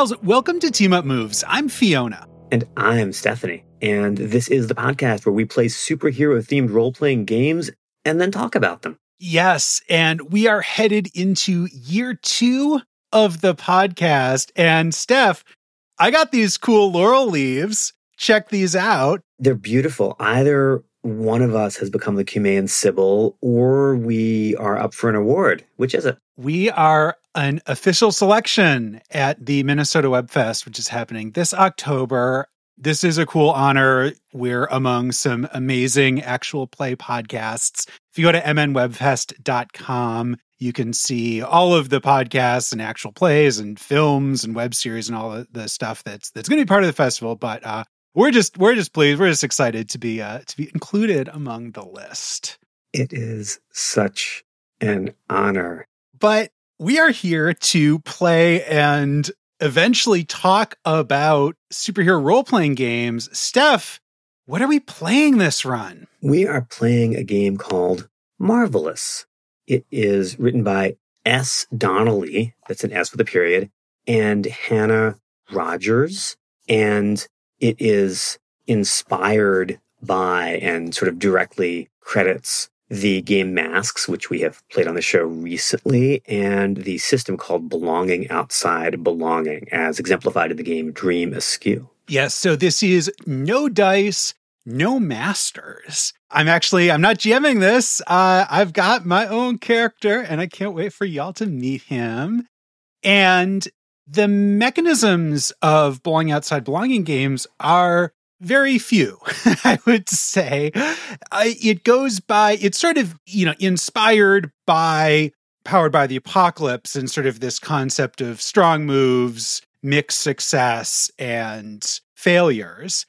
Bells, welcome to Team Up Moves. I'm Fiona. And I'm Stephanie. And this is the podcast where we play superhero themed role playing games and then talk about them. Yes. And we are headed into year two of the podcast. And Steph, I got these cool laurel leaves. Check these out. They're beautiful. Either one of us has become the Cumaean Sibyl or we are up for an award. Which is it? We are an official selection at the Minnesota Webfest, which is happening this October. This is a cool honor. We're among some amazing actual play podcasts. If you go to mnwebfest.com, you can see all of the podcasts and actual plays and films and web series and all the stuff that's that's going to be part of the festival. But uh, we're just we're just pleased. We're just excited to be uh, to be included among the list. It is such an honor. But we are here to play and eventually talk about superhero role playing games. Steph, what are we playing this run? We are playing a game called Marvelous. It is written by S. Donnelly, that's an S with a period, and Hannah Rogers. And it is inspired by and sort of directly credits the game Masks, which we have played on the show recently, and the system called Belonging Outside Belonging, as exemplified in the game Dream Askew. Yes, so this is no dice, no masters. I'm actually I'm not GMing this. Uh, I've got my own character, and I can't wait for y'all to meet him. And the mechanisms of belonging outside belonging games are very few, I would say. I, it goes by, it's sort of, you know, inspired by Powered by the Apocalypse and sort of this concept of strong moves, mixed success, and failures.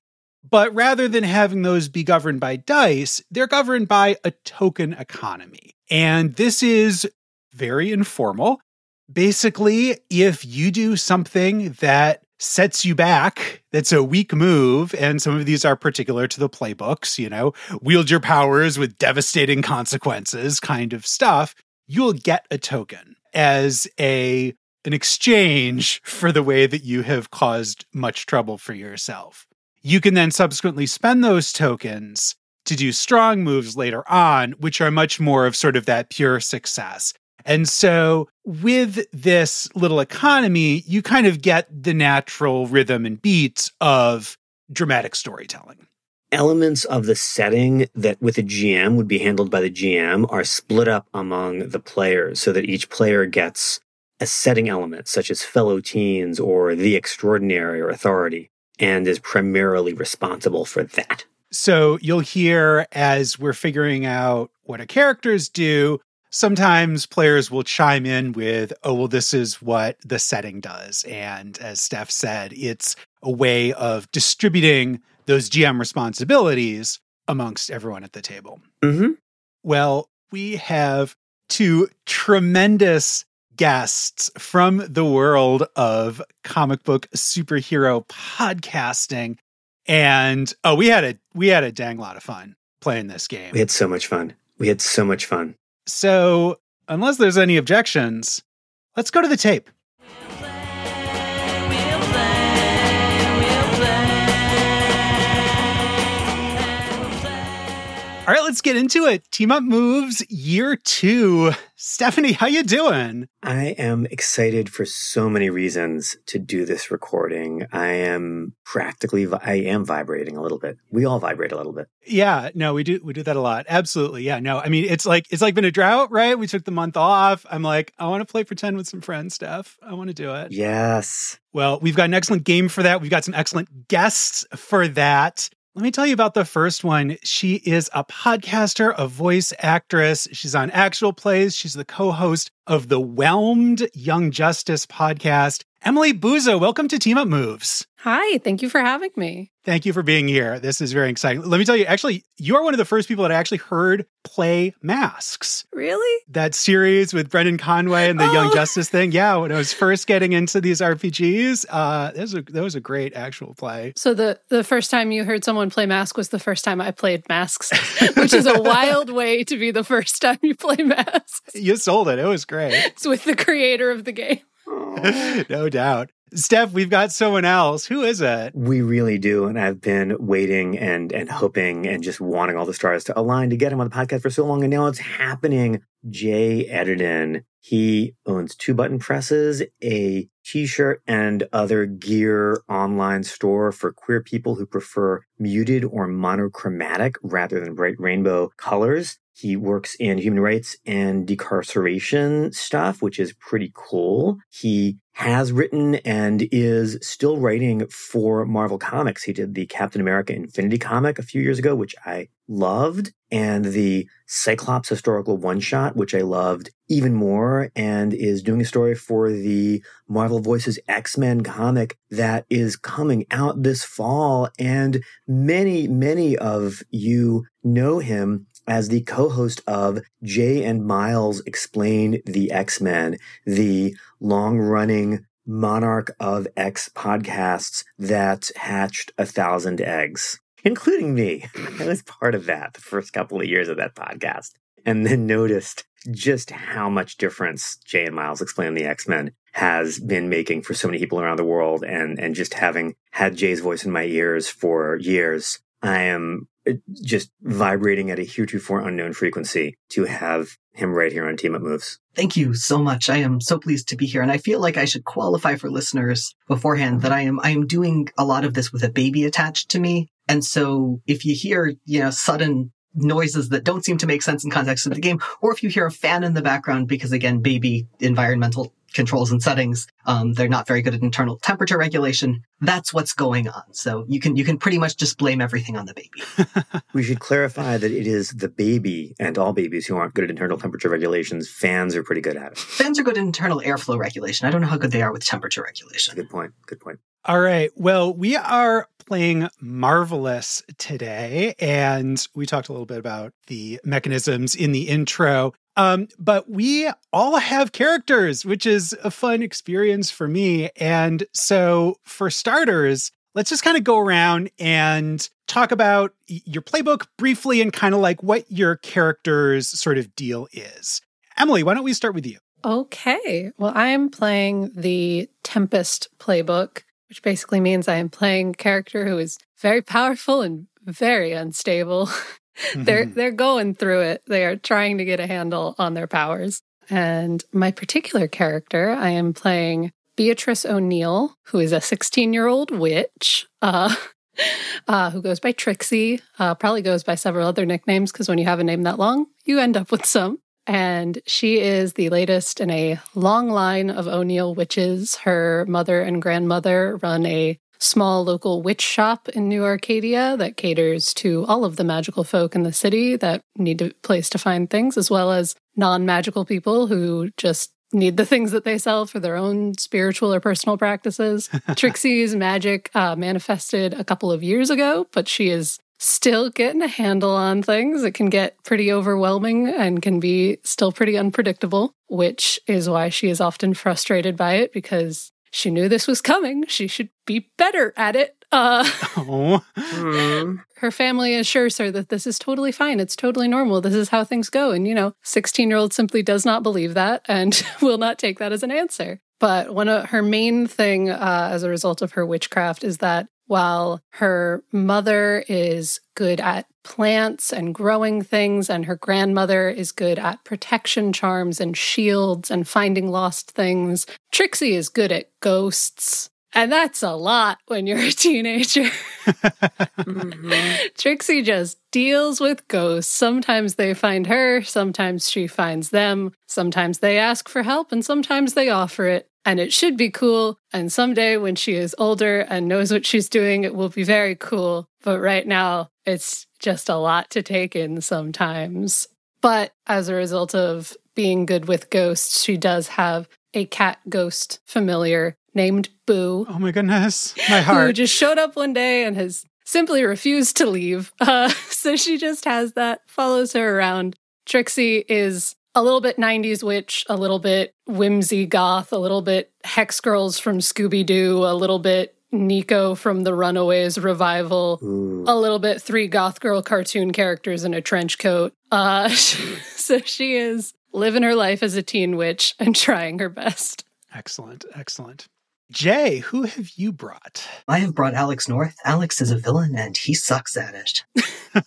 But rather than having those be governed by dice, they're governed by a token economy. And this is very informal. Basically, if you do something that sets you back. That's a weak move. And some of these are particular to the playbooks, you know, wield your powers with devastating consequences kind of stuff. You'll get a token as a an exchange for the way that you have caused much trouble for yourself. You can then subsequently spend those tokens to do strong moves later on, which are much more of sort of that pure success. And so with this little economy, you kind of get the natural rhythm and beats of dramatic storytelling. Elements of the setting that with a GM would be handled by the GM are split up among the players so that each player gets a setting element, such as fellow teens or the extraordinary or authority, and is primarily responsible for that. So you'll hear as we're figuring out what our characters do, sometimes players will chime in with, oh, well, this is what the setting does. And as Steph said, it's a way of distributing those GM responsibilities amongst everyone at the table. Mm-hmm. Well, we have two tremendous guests from the world of comic book superhero podcasting. And oh, we had a we had a dang lot of fun playing this game. We had so much fun. We had so much fun. So, unless there's any objections, let's go to the tape. All right, let's get into it. Team Up Moves Year 2. Stephanie, how you doing? I am excited for so many reasons to do this recording. I am practically I am vibrating a little bit. We all vibrate a little bit. Yeah, no, we do we do that a lot. Absolutely. Yeah, no. I mean, it's like it's like been a drought, right? We took the month off. I'm like, I want to play pretend with some friends, Steph. I want to do it. Yes. Well, we've got an excellent game for that. We've got some excellent guests for that. Let me tell you about the first one. She is a podcaster, a voice actress. She's on actual plays. She's the co host of the Whelmed Young Justice podcast. Emily Buza, welcome to Team Up Moves. Hi, thank you for having me. Thank you for being here. This is very exciting. Let me tell you, actually, you are one of the first people that I actually heard play Masks. Really? That series with Brendan Conway and the oh. Young Justice thing. Yeah, when I was first getting into these RPGs, uh, that was a that was a great actual play. So the the first time you heard someone play Mask was the first time I played Masks, which is a wild way to be the first time you play Masks. You sold it. It was great. It's with the creator of the game. no doubt. Steph, we've got someone else. Who is it? We really do. And I've been waiting and, and hoping and just wanting all the stars to align to get him on the podcast for so long. And now it's happening. Jay Edidin. He owns two button presses, a t-shirt and other gear online store for queer people who prefer muted or monochromatic rather than bright rainbow colors. He works in human rights and decarceration stuff, which is pretty cool. He has written and is still writing for Marvel Comics. He did the Captain America Infinity comic a few years ago, which I loved, and the Cyclops historical one shot, which I loved even more, and is doing a story for the Marvel Voices X Men comic that is coming out this fall. And many, many of you know him as the co-host of Jay and Miles X-Plain the X-Men, the long-running monarch of X podcasts that hatched a thousand eggs, including me. I was part of that the first couple of years of that podcast and then noticed just how much difference Jay and Miles X-Plain the X-Men has been making for so many people around the world and and just having had Jay's voice in my ears for years I am just vibrating at a heretofore unknown frequency to have him right here on Team Up Moves. Thank you so much. I am so pleased to be here, and I feel like I should qualify for listeners beforehand that I am I am doing a lot of this with a baby attached to me, and so if you hear you know sudden noises that don't seem to make sense in context of the game, or if you hear a fan in the background because again baby environmental controls and settings. Um, they're not very good at internal temperature regulation. That's what's going on. So you can you can pretty much just blame everything on the baby. we should clarify that it is the baby and all babies who aren't good at internal temperature regulations. Fans are pretty good at it. Fans are good at internal airflow regulation. I don't know how good they are with temperature regulation. Good point. Good point. All right. Well, we are playing Marvelous today, and we talked a little bit about the mechanisms in the intro. Um, but we all have characters, which is a fun experience for me. And so, for starters, let's just kind of go around and talk about your playbook briefly and kind of like what your character's sort of deal is. Emily, why don't we start with you? Okay. Well, I'm playing the Tempest playbook, which basically means I am playing a character who is very powerful and very unstable. they're mm-hmm. they're going through it. They are trying to get a handle on their powers. And my particular character, I am playing Beatrice O'Neill, who is a 16 year old witch, uh, uh, who goes by Trixie. Uh, probably goes by several other nicknames because when you have a name that long, you end up with some. And she is the latest in a long line of O'Neill witches. Her mother and grandmother run a small local witch shop in New Arcadia that caters to all of the magical folk in the city that need a place to find things, as well as non magical people who just need the things that they sell for their own spiritual or personal practices. Trixie's magic uh, manifested a couple of years ago, but she is still getting a handle on things. It can get pretty overwhelming and can be still pretty unpredictable, which is why she is often frustrated by it because she knew this was coming. She should be better at it. Uh, oh. her family assures her that this is totally fine. It's totally normal. This is how things go. And, you know, 16 year old simply does not believe that and will not take that as an answer. But one of her main thing uh, as a result of her witchcraft is that while her mother is good at plants and growing things, and her grandmother is good at protection charms and shields and finding lost things, Trixie is good at ghosts. And that's a lot when you're a teenager. mm-hmm. Trixie just deals with ghosts. Sometimes they find her, sometimes she finds them, sometimes they ask for help, and sometimes they offer it and it should be cool. And someday when she is older and knows what she's doing, it will be very cool. But right now, it's just a lot to take in sometimes. But as a result of being good with ghosts, she does have a cat ghost familiar named Boo. Oh my goodness, my heart. Who just showed up one day and has simply refused to leave. Uh, so she just has that, follows her around. Trixie is a little bit 90s witch, a little bit whimsy goth, a little bit Hex Girls from Scooby Doo, a little bit Nico from the Runaways revival, Ooh. a little bit three goth girl cartoon characters in a trench coat. Uh, so she is living her life as a teen witch and trying her best. Excellent. Excellent. Jay, who have you brought? I have brought Alex North. Alex is a villain and he sucks at it.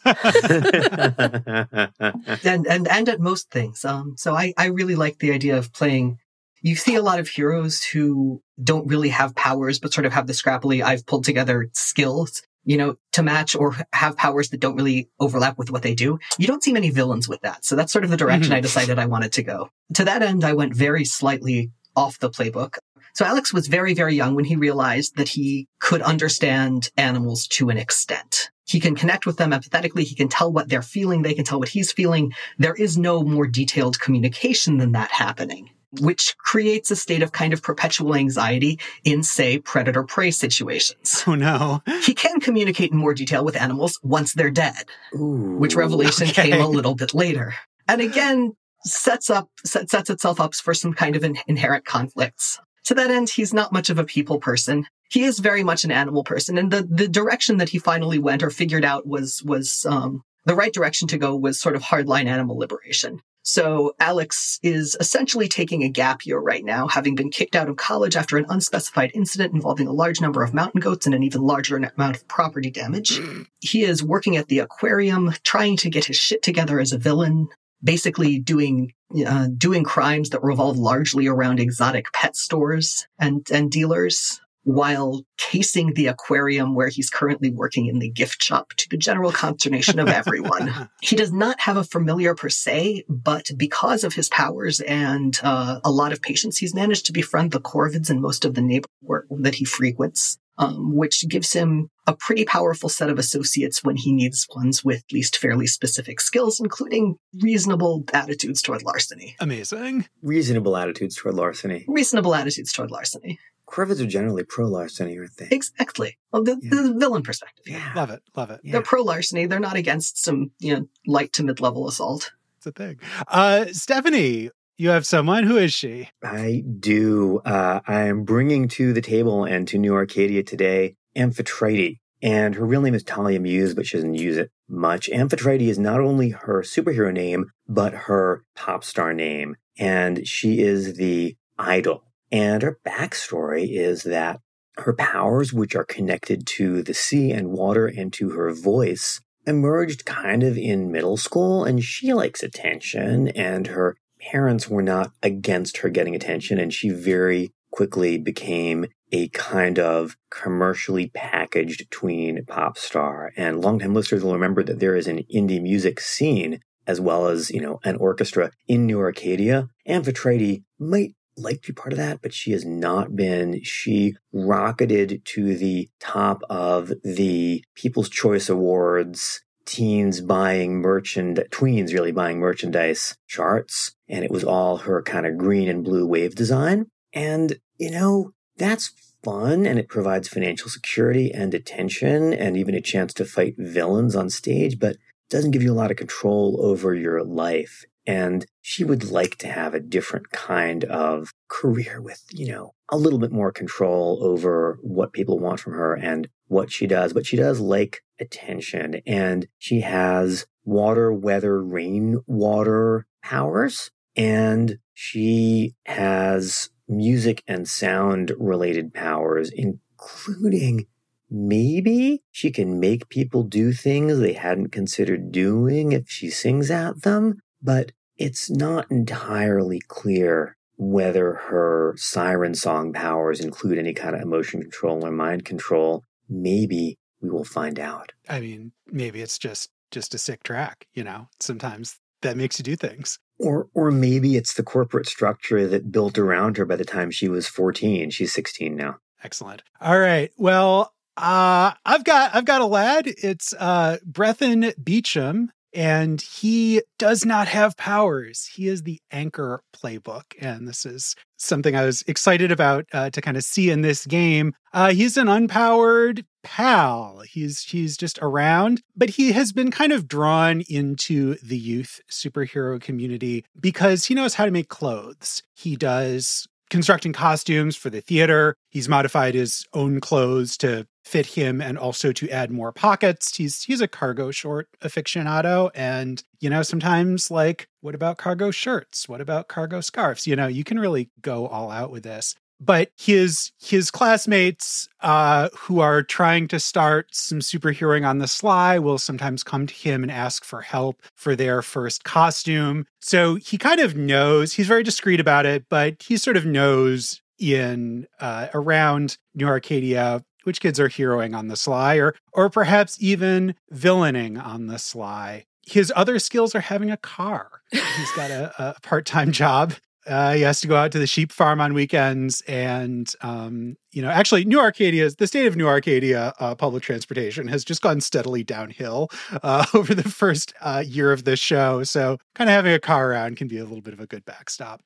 and, and and at most things. Um, so I, I really like the idea of playing you see a lot of heroes who don't really have powers, but sort of have the scrappily, I've pulled together skills, you know, to match or have powers that don't really overlap with what they do. You don't see many villains with that. So that's sort of the direction mm-hmm. I decided I wanted to go. To that end, I went very slightly off the playbook. So Alex was very, very young when he realized that he could understand animals to an extent. He can connect with them empathetically. He can tell what they're feeling. They can tell what he's feeling. There is no more detailed communication than that happening which creates a state of kind of perpetual anxiety in, say, predator prey situations. Oh no. He can communicate in more detail with animals once they're dead, Ooh, which revelation okay. came a little bit later. And again, sets up, set, sets itself up for some kind of in, inherent conflicts. To that end, he's not much of a people person. He is very much an animal person. And the, the direction that he finally went or figured out was, was, um, the right direction to go was sort of hardline animal liberation. So Alex is essentially taking a gap year right now, having been kicked out of college after an unspecified incident involving a large number of mountain goats and an even larger amount of property damage. He is working at the aquarium, trying to get his shit together as a villain, basically doing uh, doing crimes that revolve largely around exotic pet stores and and dealers while casing the aquarium where he's currently working in the gift shop to the general consternation of everyone. he does not have a familiar per se, but because of his powers and uh, a lot of patience, he's managed to befriend the Corvids in most of the neighborhood that he frequents. Um, which gives him a pretty powerful set of associates when he needs ones with at least fairly specific skills, including reasonable attitudes toward larceny. Amazing. Reasonable attitudes toward larceny. Reasonable attitudes toward larceny. Corvids are generally pro larceny, aren't they? Exactly. Well, the, yeah. the villain perspective. Yeah. Love it. Love it. Yeah. They're pro larceny. They're not against some, you know, light to mid level assault. It's a thing. Uh, Stephanie, you have someone. Who is she? I do. Uh, I am bringing to the table and to New Arcadia today Amphitrite. And her real name is Thalia Mews, but she doesn't use it much. Amphitrite is not only her superhero name, but her pop star name. And she is the idol and her backstory is that her powers, which are connected to the sea and water and to her voice, emerged kind of in middle school, and she likes attention, and her parents were not against her getting attention, and she very quickly became a kind of commercially packaged tween pop star. And longtime listeners will remember that there is an indie music scene as well as, you know, an orchestra in New Arcadia. Amphitrite might like to be part of that, but she has not been. She rocketed to the top of the People's Choice Awards teens buying merchand tweens really buying merchandise charts and it was all her kind of green and blue wave design and you know that's fun and it provides financial security and attention and even a chance to fight villains on stage but doesn't give you a lot of control over your life and she would like to have a different kind of career with, you know, a little bit more control over what people want from her and what she does. But she does like attention and she has water, weather, rain, water powers. And she has music and sound related powers, including maybe she can make people do things they hadn't considered doing if she sings at them but it's not entirely clear whether her siren song powers include any kind of emotion control or mind control. Maybe we will find out. I mean, maybe it's just just a sick track, you know. Sometimes that makes you do things. Or or maybe it's the corporate structure that built around her by the time she was 14. She's 16 now. Excellent. All right. Well, uh, I've got I've got a lad. It's uh Brethyn Beachum and he does not have powers. He is the anchor playbook. And this is something I was excited about uh, to kind of see in this game. Uh, he's an unpowered pal. He's he's just around, but he has been kind of drawn into the youth superhero community because he knows how to make clothes. He does constructing costumes for the theater. He's modified his own clothes to fit him and also to add more pockets. He's he's a cargo short aficionado and you know sometimes like what about cargo shirts? What about cargo scarves? You know, you can really go all out with this. but his his classmates uh, who are trying to start some superheroing on the sly will sometimes come to him and ask for help for their first costume. So he kind of knows. He's very discreet about it, but he sort of knows in uh, around New Arcadia which kids are heroing on the sly or or perhaps even villaining on the sly. His other skills are having a car. He's got a, a part-time job. Uh, he has to go out to the sheep farm on weekends and um, you know actually new arcadia the state of new arcadia uh, public transportation has just gone steadily downhill uh, over the first uh, year of this show. So kind of having a car around can be a little bit of a good backstop.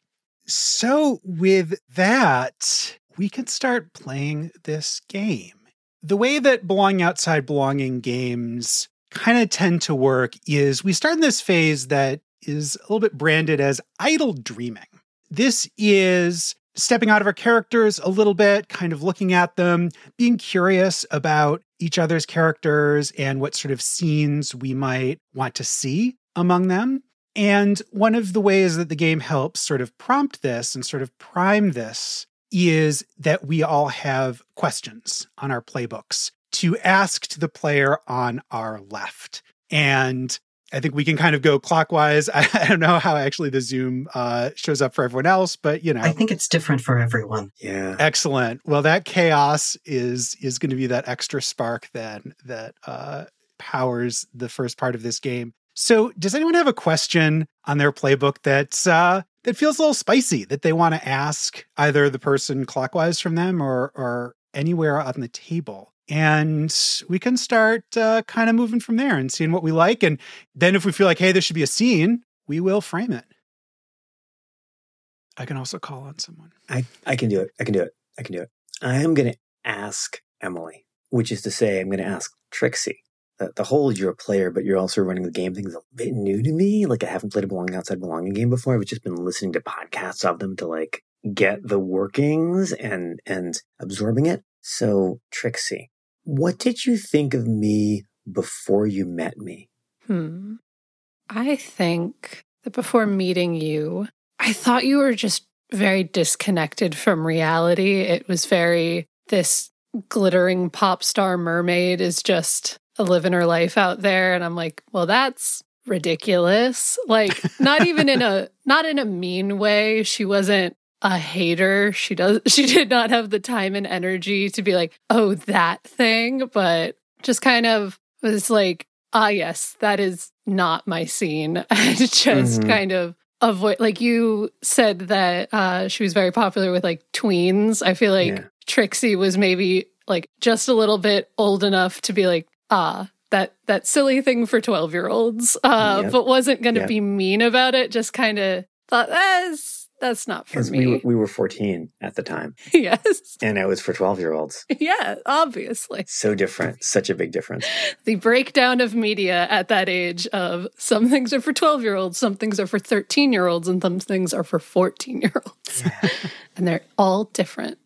So with that we can start playing this game. The way that belonging outside belonging games kind of tend to work is we start in this phase that is a little bit branded as idle dreaming. This is stepping out of our characters a little bit, kind of looking at them, being curious about each other's characters and what sort of scenes we might want to see among them. And one of the ways that the game helps sort of prompt this and sort of prime this is that we all have questions on our playbooks to ask to the player on our left. And I think we can kind of go clockwise. I, I don't know how actually the Zoom uh, shows up for everyone else, but you know, I think it's different for everyone. Yeah. Excellent. Well, that chaos is is going to be that extra spark then that uh, powers the first part of this game. So, does anyone have a question on their playbook that's uh, that feels a little spicy that they want to ask either the person clockwise from them or or anywhere on the table? And we can start uh, kind of moving from there and seeing what we like. And then, if we feel like, hey, this should be a scene, we will frame it. I can also call on someone. I, I can do it. I can do it. I can do it. I am going to ask Emily, which is to say, I'm going to ask Trixie the, the whole you're a player, but you're also running the game thing is a bit new to me. Like I haven't played a belonging outside belonging game before. I've just been listening to podcasts of them to like get the workings and and absorbing it. So Trixie, what did you think of me before you met me? Hmm. I think that before meeting you, I thought you were just very disconnected from reality. It was very this glittering pop star mermaid is just living her life out there. And i'm like well that's ridiculous. Like not even in a not in a mean way. She wasn't a hater. She does she did not have the time and energy to be like oh that thing. But just kind of was like ah yes that is not my scene. And just mm-hmm. kind of avoid like you said that uh she was very popular with like tweens. I feel like yeah. trixie was maybe like just a little bit old enough to be like ah that that silly thing for 12 year olds uh yep. but wasn't going to yep. be mean about it just kind of thought that's that's not for me. we were, we were 14 at the time. Yes. And it was for 12 year olds yeah obviously. So different such a big difference. The breakdown of media at that age of some things are for 12 year olds some things are for 13 year olds and some things are for 14 year olds and they're all different.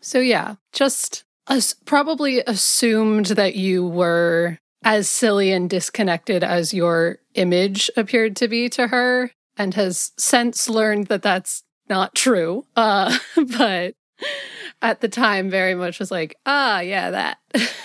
So yeah just as probably assumed that you were as silly and disconnected as your image appeared to be to her and has since learned that that's not true. Uh, but at the time, very much was like, ah, yeah, that.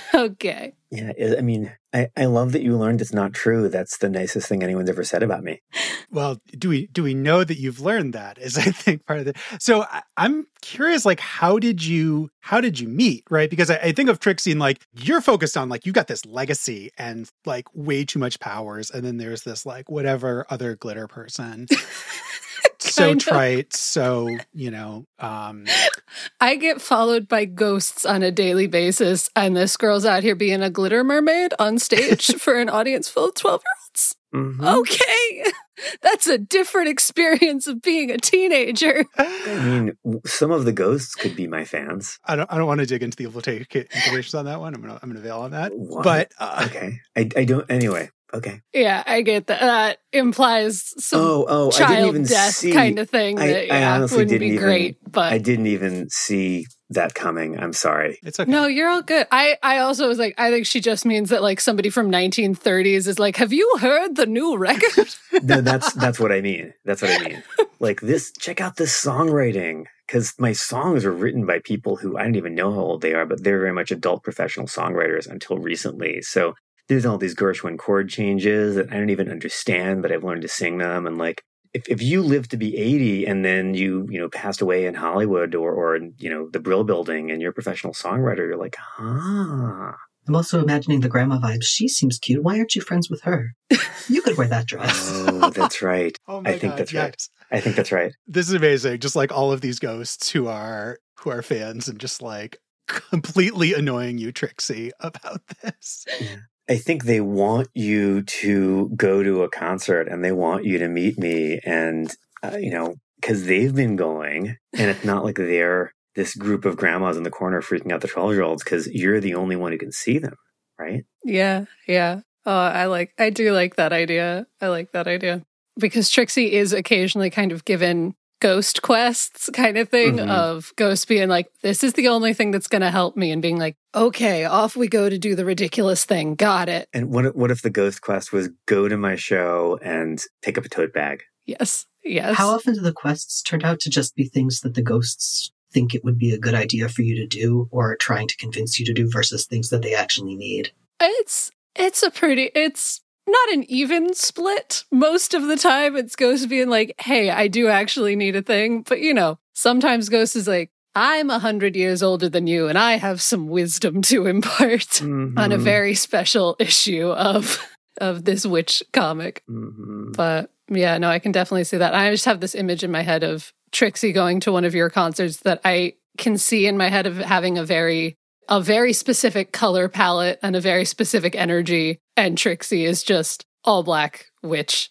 okay. Yeah. I mean, I, I love that you learned it's not true. That's the nicest thing anyone's ever said about me. Well, do we do we know that you've learned that? Is I think part of it. So I, am curious, like, how did you how did you meet? Right? Because I, I think of Trixie and like you're focused on like you got this legacy and like way too much powers, and then there's this like whatever other glitter person. so trite so you know um i get followed by ghosts on a daily basis and this girl's out here being a glitter mermaid on stage for an audience full of 12 year olds mm-hmm. okay. That's a different experience of being a teenager. I mean some of the ghosts could be my fans. I don't i don't want to dig into the implications on that one. I'm gonna i'm gonna veil on that. What? but uh, okay. I, I don't anyway Okay. Yeah, I get that. That implies some oh, oh, I didn't child even death see. kind of thing I- that I yeah, honestly wouldn't didn't be even- great. But I didn't even see that coming. I'm sorry. It's okay. No, you're all good. I, I also was like, I think she just means that like somebody from 1930s is like, have you heard the new record? No, that's that's what I mean. That's what I mean. Like this, check out this songwriting because my songs are written by people who I don't even know how old they are, but they're very much adult professional songwriters until recently. So there's all these Gershwin chord changes that I don't even understand, but I've learned to sing them. And like, if, if you live to be 80 and then you, you know, passed away in Hollywood or, or, you know, the Brill building and you're a professional songwriter, you're like, ah, I'm also imagining the grandma vibes. She seems cute. Why aren't you friends with her? You could wear that dress. oh, that's right. Oh my I think God, that's right. I think that's right. This is amazing. Just like all of these ghosts who are who are fans and just like completely annoying you, Trixie, about this. I think they want you to go to a concert and they want you to meet me. And, uh, you know, because they've been going and it's not like they're this group of grandmas in the corner freaking out the 12 year olds because you're the only one who can see them, right? yeah, yeah. Oh, I like, I do like that idea. I like that idea because Trixie is occasionally kind of given ghost quests kind of thing Mhm. of ghosts being like, this is the only thing that's going to help me and being like, okay, off we go to do the ridiculous thing. Got it. And what, if- what if the ghost quest was go to my show and pick up a tote bag? Yes. Yes. How often do the quests turn out to just be things that the ghosts think it would be a good idea for you to do or are trying to convince you to do versus things that they actually need? It's it's a pretty it's not an even split. Most of the time it's Ghost being like, hey, I do actually need a thing. But you know, sometimes Ghost is like, I'm a hundred years older than you and I have some wisdom to impart on a Mhm. very special issue of of this witch comic. Mhm. But yeah, no, I can definitely see that. I just have this image in my head of Trixie going to one of your concerts that I can see in my head of having a very a very specific color palette and a very specific energy and Trixie is just all black witch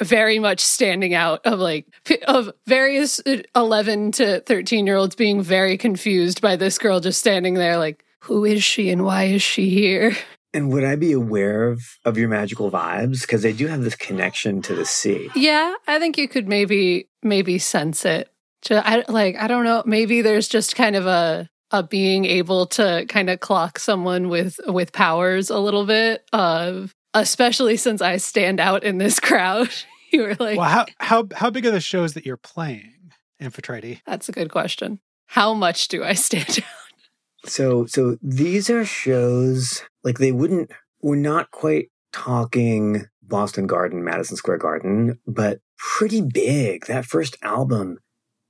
very, much standing out of like of various uh, 11 to 13 year olds being very confused by this girl just standing there like who is she and why is she here And would I be aware of, of your magical vibes? Because they do have this connection to the sea. Yeah, I think you could maybe maybe sense it. Ju- I like I don't know. Maybe there's just kind of a a being able to kind of clock someone with with powers a little bit. Of especially since I stand out in this crowd. you were like, Well, how how how big are the shows that you're playing, Amphitrite? that's a good question. How much do I stand out? So, so these are shows like they wouldn't. We're not quite talking Boston Garden, Madison Square Garden, but pretty big. That first album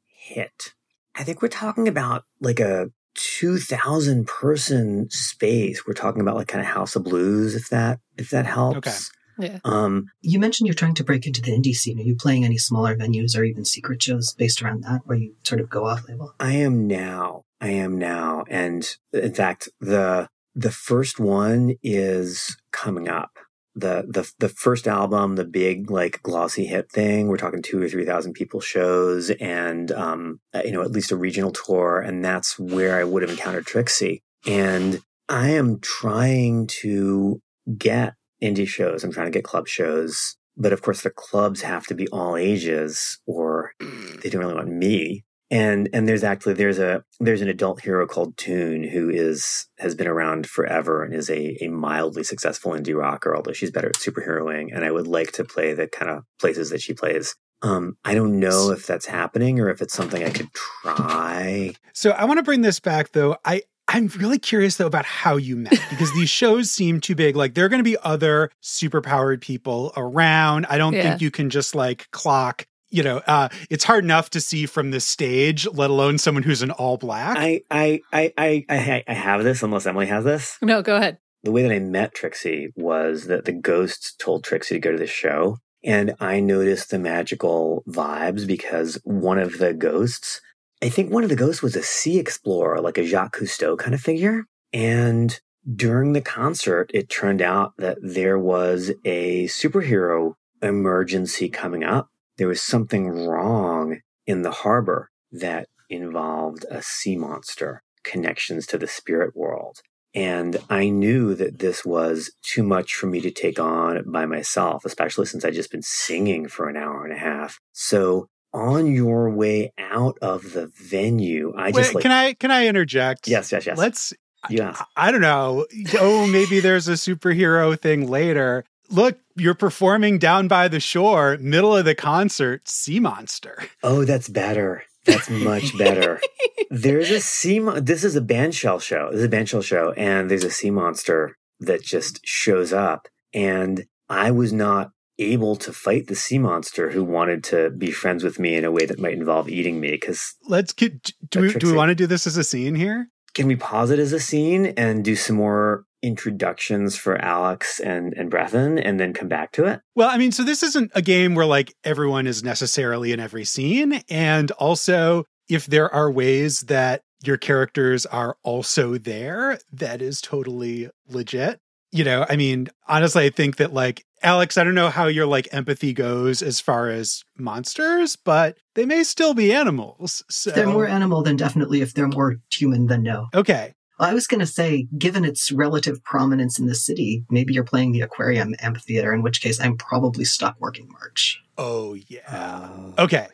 hit. I think we're talking about like a two thousand person space. We're talking about like kind of House of Blues, if that if that helps. Okay. Yeah. Um, You mentioned you're trying to break into the indie scene. Are you playing any smaller venues or even secret shows based around that where you sort of go off label? I am now. I am now. And in fact, the the first one is coming up. The the the first album, the big like glossy hit thing, we're talking two or three thousand people shows and um uh, you know, at least a regional tour, and that's where I would have encountered Trixie. And I am trying to get indie shows. I'm trying to get club shows. But of course the clubs have to be all ages or they don't really want me and and there's actually there's a there's an adult hero called Toon who is has been around forever and is a, a mildly successful indie rocker, although she's better at superheroing. And I would like to play the kind of places that she plays. Um, I don't know if that's happening or if it's something I could try. So I want to bring this back though. I I'm really curious though about how you met because these shows seem too big. Like there are going to be other superpowered people around. I don't Yeah. think you can just like clock. You know, uh, it's hard enough to see from the stage, let alone someone who's an all black. I I I I I, I have this unless Emily has this. No, go ahead. the way that I met Trixie was that the ghosts told Trixie to go to the show. And I noticed the magical vibes because one of the ghosts, I think one of the ghosts was a sea explorer, like a Jacques Cousteau kind of figure. And during the concert, it turned out that there was a superhero emergency coming up. There was something wrong in the harbor that involved a sea monster, connections to the spirit world. And I knew that this was too much for me to take on by myself, especially since I'd just been singing for an hour and a half. So on your way out of the venue, I just like, can I can I interject? yes, yes, yes. Let's yes. I don't know. Oh, maybe there's a superhero thing later. Look, you're performing down by the shore, middle of the concert, Sea Monster. Oh, that's better. That's much better. there's a sea. Mon- this is a bandshell show. This is a bandshell show, and there's a sea monster that just shows up, and I was not able to fight the sea monster who wanted to be friends with me in a way that might involve eating me. Because Let's get, do we, do we want to do this as a scene here? can we pause it as a scene and do some more introductions for Alex and and Brethyn, and then come back to it? Well, I mean, so this isn't a game where like everyone is necessarily in every scene. And also, if there are ways that your characters are also there, that is totally legit. You know, I mean, honestly, I think that like Alex, I don't know how your like empathy goes as far as monsters, but they may still be animals. So If they're more animal, then definitely. If they're more human, then no. okay. I was going to say, given its relative prominence in the city, maybe you're playing the aquarium amphitheater, in which case I'm probably stuck working March. Oh yeah. Oh, Okay.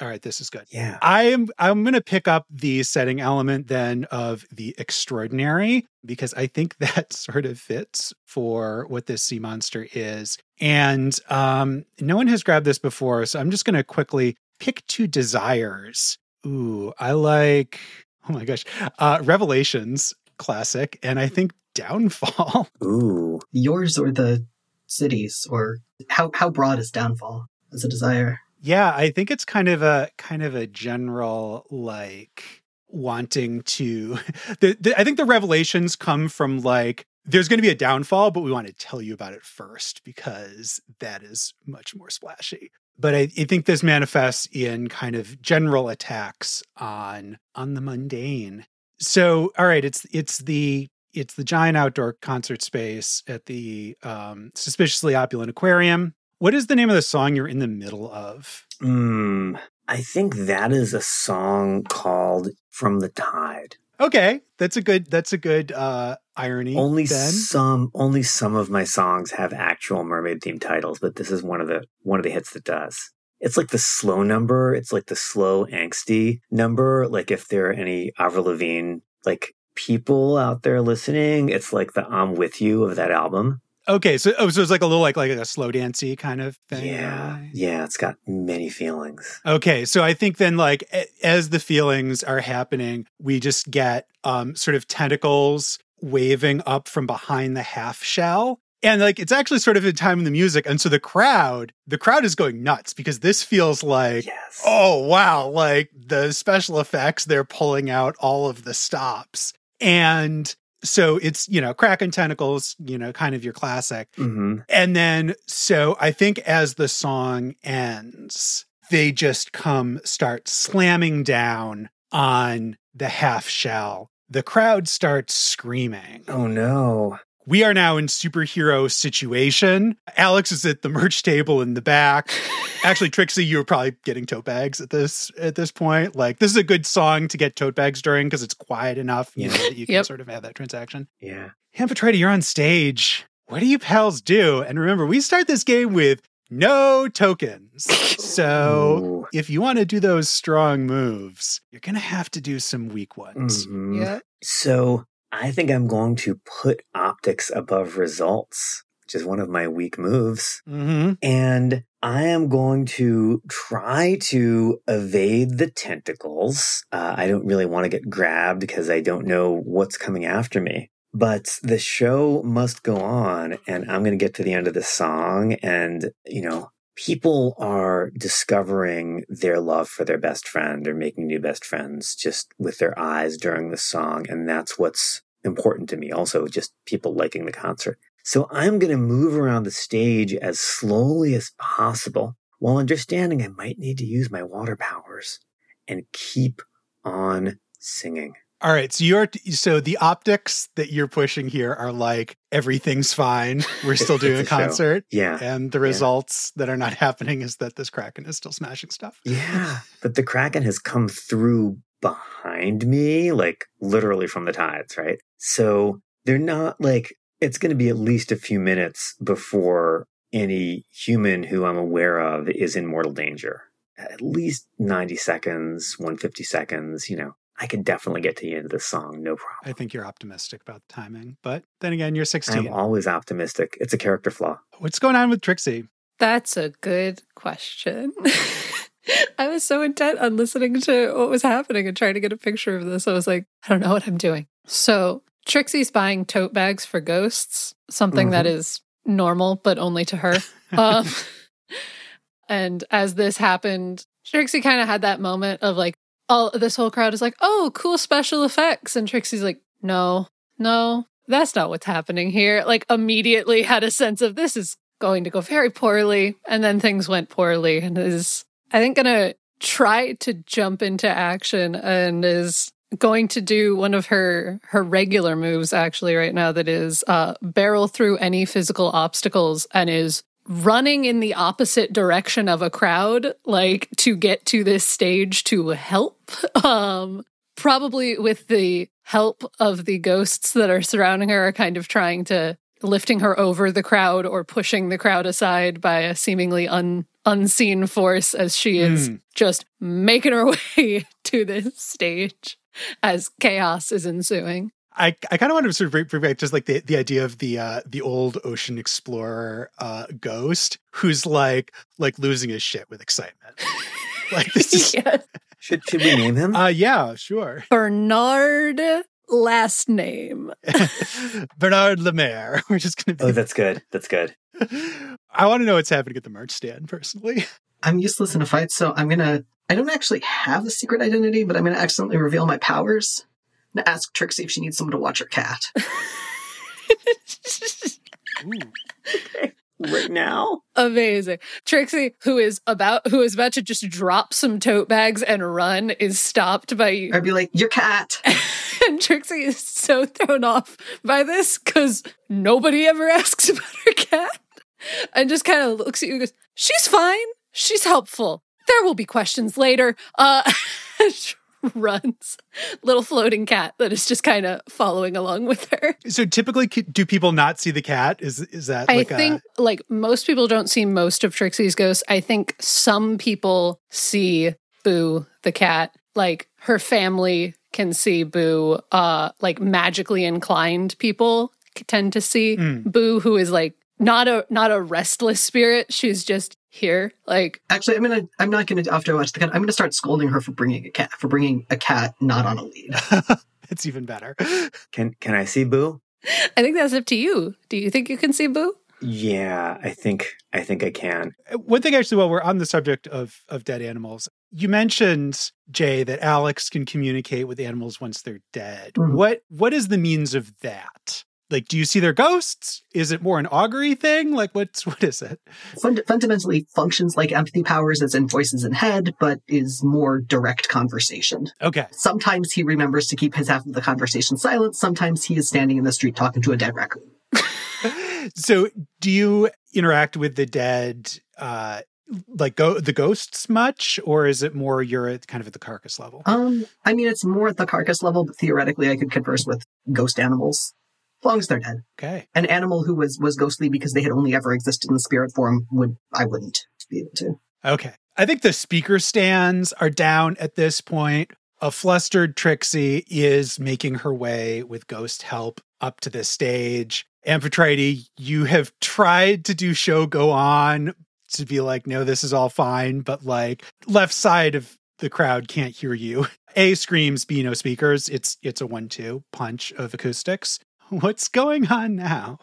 All right, this is good. Yeah. I am I'm going to pick up the setting element then of the extraordinary because I think that sort of fits for what this sea monster is. And um no one has grabbed this before, so I'm just going to quickly pick two desires. Ooh, I like oh my gosh. Uh Revelations classic and I think Downfall. Ooh. Yours or the cities, or how how broad is downfall as a desire? Yeah, I think it's kind of a kind of a general like wanting to the, the I think the revelations come from like there's going to be a downfall but we want to tell you about it first because that is much more splashy. But I, I think this manifests in kind of general attacks on on the mundane. So all right, it's it's the it's the giant outdoor concert space at the um, suspiciously opulent aquarium. What is the name of the song you're in the middle of? Hmm. I think that is a song called "From the Tide." Okay, that's a good that's a good uh irony. Only then. some, only some of my songs have actual mermaid themed titles, but this is one of the one of the hits that does. It's like the slow number. It's like the slow angsty number. Like if there are any Avril Lavigne like people out there listening, it's like the "I'm with you" of that album. Okay, so oh, so it's like a little like like a slow dancey kind of thing. Yeah, right? yeah. It's got many feelings. Okay, so I think then like as the feelings are happening, we just get um sort of tentacles waving up from behind the half shell. And like it's actually sort of in time in the music. And so the crowd, the crowd is going nuts because this feels like Yes. oh wow, like the special effects, they're pulling out all of the stops. And so it's, you know, Kraken tentacles, you know, kind of your classic. hmm And then, so I think as the song ends, they just come start slamming down on the half shell. The crowd starts screaming. Oh no. We are now in superhero situation. Alex is at the merch table in the back. Actually, Trixie, you were probably getting tote bags at this at this point. Like this is a good song to get tote bags during because it's quiet enough, you know, that you can Yep. sort of have that transaction. Yeah. Amphitrite, you're on stage. What do you pals do? And remember, we start this game with no tokens. So Ooh. if you want to do those strong moves, you're going to have to do some weak ones. Mhm. Yeah. So I think I'm going to put optics above results, which is one of my weak moves. hmm And I am going to try to evade the tentacles. Uh, I don't really want to get grabbed because I don't know what's coming after me. But the show must go on, and I'm going to get to the end of the song. And, you know, people are discovering their love for their best friend or making new best friends just with their eyes during the song. And that's what's important to me. Also, just people liking the concert. So I'm going to move around the stage as slowly as possible while understanding I might need to use my water powers and keep on singing. All right. So you're, so the optics that you're pushing here are like everything's fine. We're still doing a a show. concert. Yeah. And the results that are not happening is that this Kraken is still smashing stuff. Yeah. But the Kraken has come through behind me, like literally from the tides, right? So they're not like, it's going to be at least a few minutes before any human who I'm aware of is in mortal danger. At least 90 seconds, 150 seconds, you know, I can definitely get to the end of the song, no problem. I think you're optimistic about the timing, but then again, you're 16. I'm always optimistic. It's a character flaw. What's going on with Trixie? That's a good question. I was so intent on listening to what was happening and trying to get a picture of this. I was like, I don't know what I'm doing. So Trixie's buying tote bags for ghosts, something mm-hmm. that is normal, but only to her. um, and as this happened, Trixie kind of had that moment of like, all this whole crowd is like, oh, cool special effects. And Trixie's like, no, no, that's not what's happening here. Like, immediately had a sense of this is going to go very poorly. And then things went poorly and is, I think, to try to jump into action and is going to do one of her her regular moves actually right now that is uh barrel through any physical obstacles and is running in the opposite direction of a crowd like to get to this stage to help um probably with the help of the ghosts that are surrounding her kind of trying to lifting her over the crowd or pushing the crowd aside by a seemingly un, unseen force as she is mm. just making her way to this stage as chaos is ensuing. I, I kind of want to sort of bring back just like the, the idea of the uh, the old ocean explorer uh, ghost who's like like losing his shit with excitement. like this is yes. should should we name him? Uh yeah, sure. Bernard last name. Bernard Lemaire. We're just gonna be Oh, that's good. That's good. I want to know what's happening at the merch stand personally. I'm useless in a fight, so I'm gonna I don't actually have a secret identity, but I'm gonna accidentally reveal my powers and ask Trixie if she needs someone to watch her cat. okay. Right now, amazing. Trixie, who is about who is about to just drop some tote bags and run, is stopped by you. I'd be like, "Your cat." and Trixie is so thrown off by this because nobody ever asks about her cat, and just kind of looks at you and goes, "She's fine. She's helpful. There will be questions later." Uh, runs. Little floating cat that is just kind of following along with her. So typically do people not see the cat? Is is that i like think a... like most people don't see most of trixie's ghosts. I think some people see boo the cat. Like her family can see boo uh like magically inclined people tend to see mm. boo who is like not a not a restless spirit she's just here. Like, actually, I'm gonna. I'm not gonna after I watch the cat. I'm gonna start scolding her for bringing a cat for bringing a cat not on a lead. it's even better. Can Can I see Boo? I think that's up to you. Do you think you can see Boo? Yeah, I think I think I can. One thing, actually, while we're on the subject of of dead animals, you mentioned Jay that Alex can communicate with animals once they're dead. Mm-hmm. What what is the means of that? Like do you see their ghosts? Is it more an augury thing? Like what's what is it? Fund- fundamentally functions like empathy powers as in voices in head but is more direct conversation. Okay. Sometimes he remembers to keep his half of the conversation silent. Sometimes he is standing in the street talking to a dead raccoon. So do you interact with the dead uh like go the ghosts much? Or is it more you're at kind of at the carcass level? Um i mean it's more at the carcass level but theoretically i could converse with ghost animals long as they're dead. Okay. An animal who was was ghostly because they had only ever existed in spirit form would I wouldn't be able to. Okay. I think the speaker stands are down at this point. A flustered Trixie is making her way with ghost help up to the stage. Amphitrite, you have tried to do show go on to be like, no, this is all fine, but like left side of the crowd can't hear you. A screams, B no speakers. It's it's a one two punch of acoustics. What's going on now?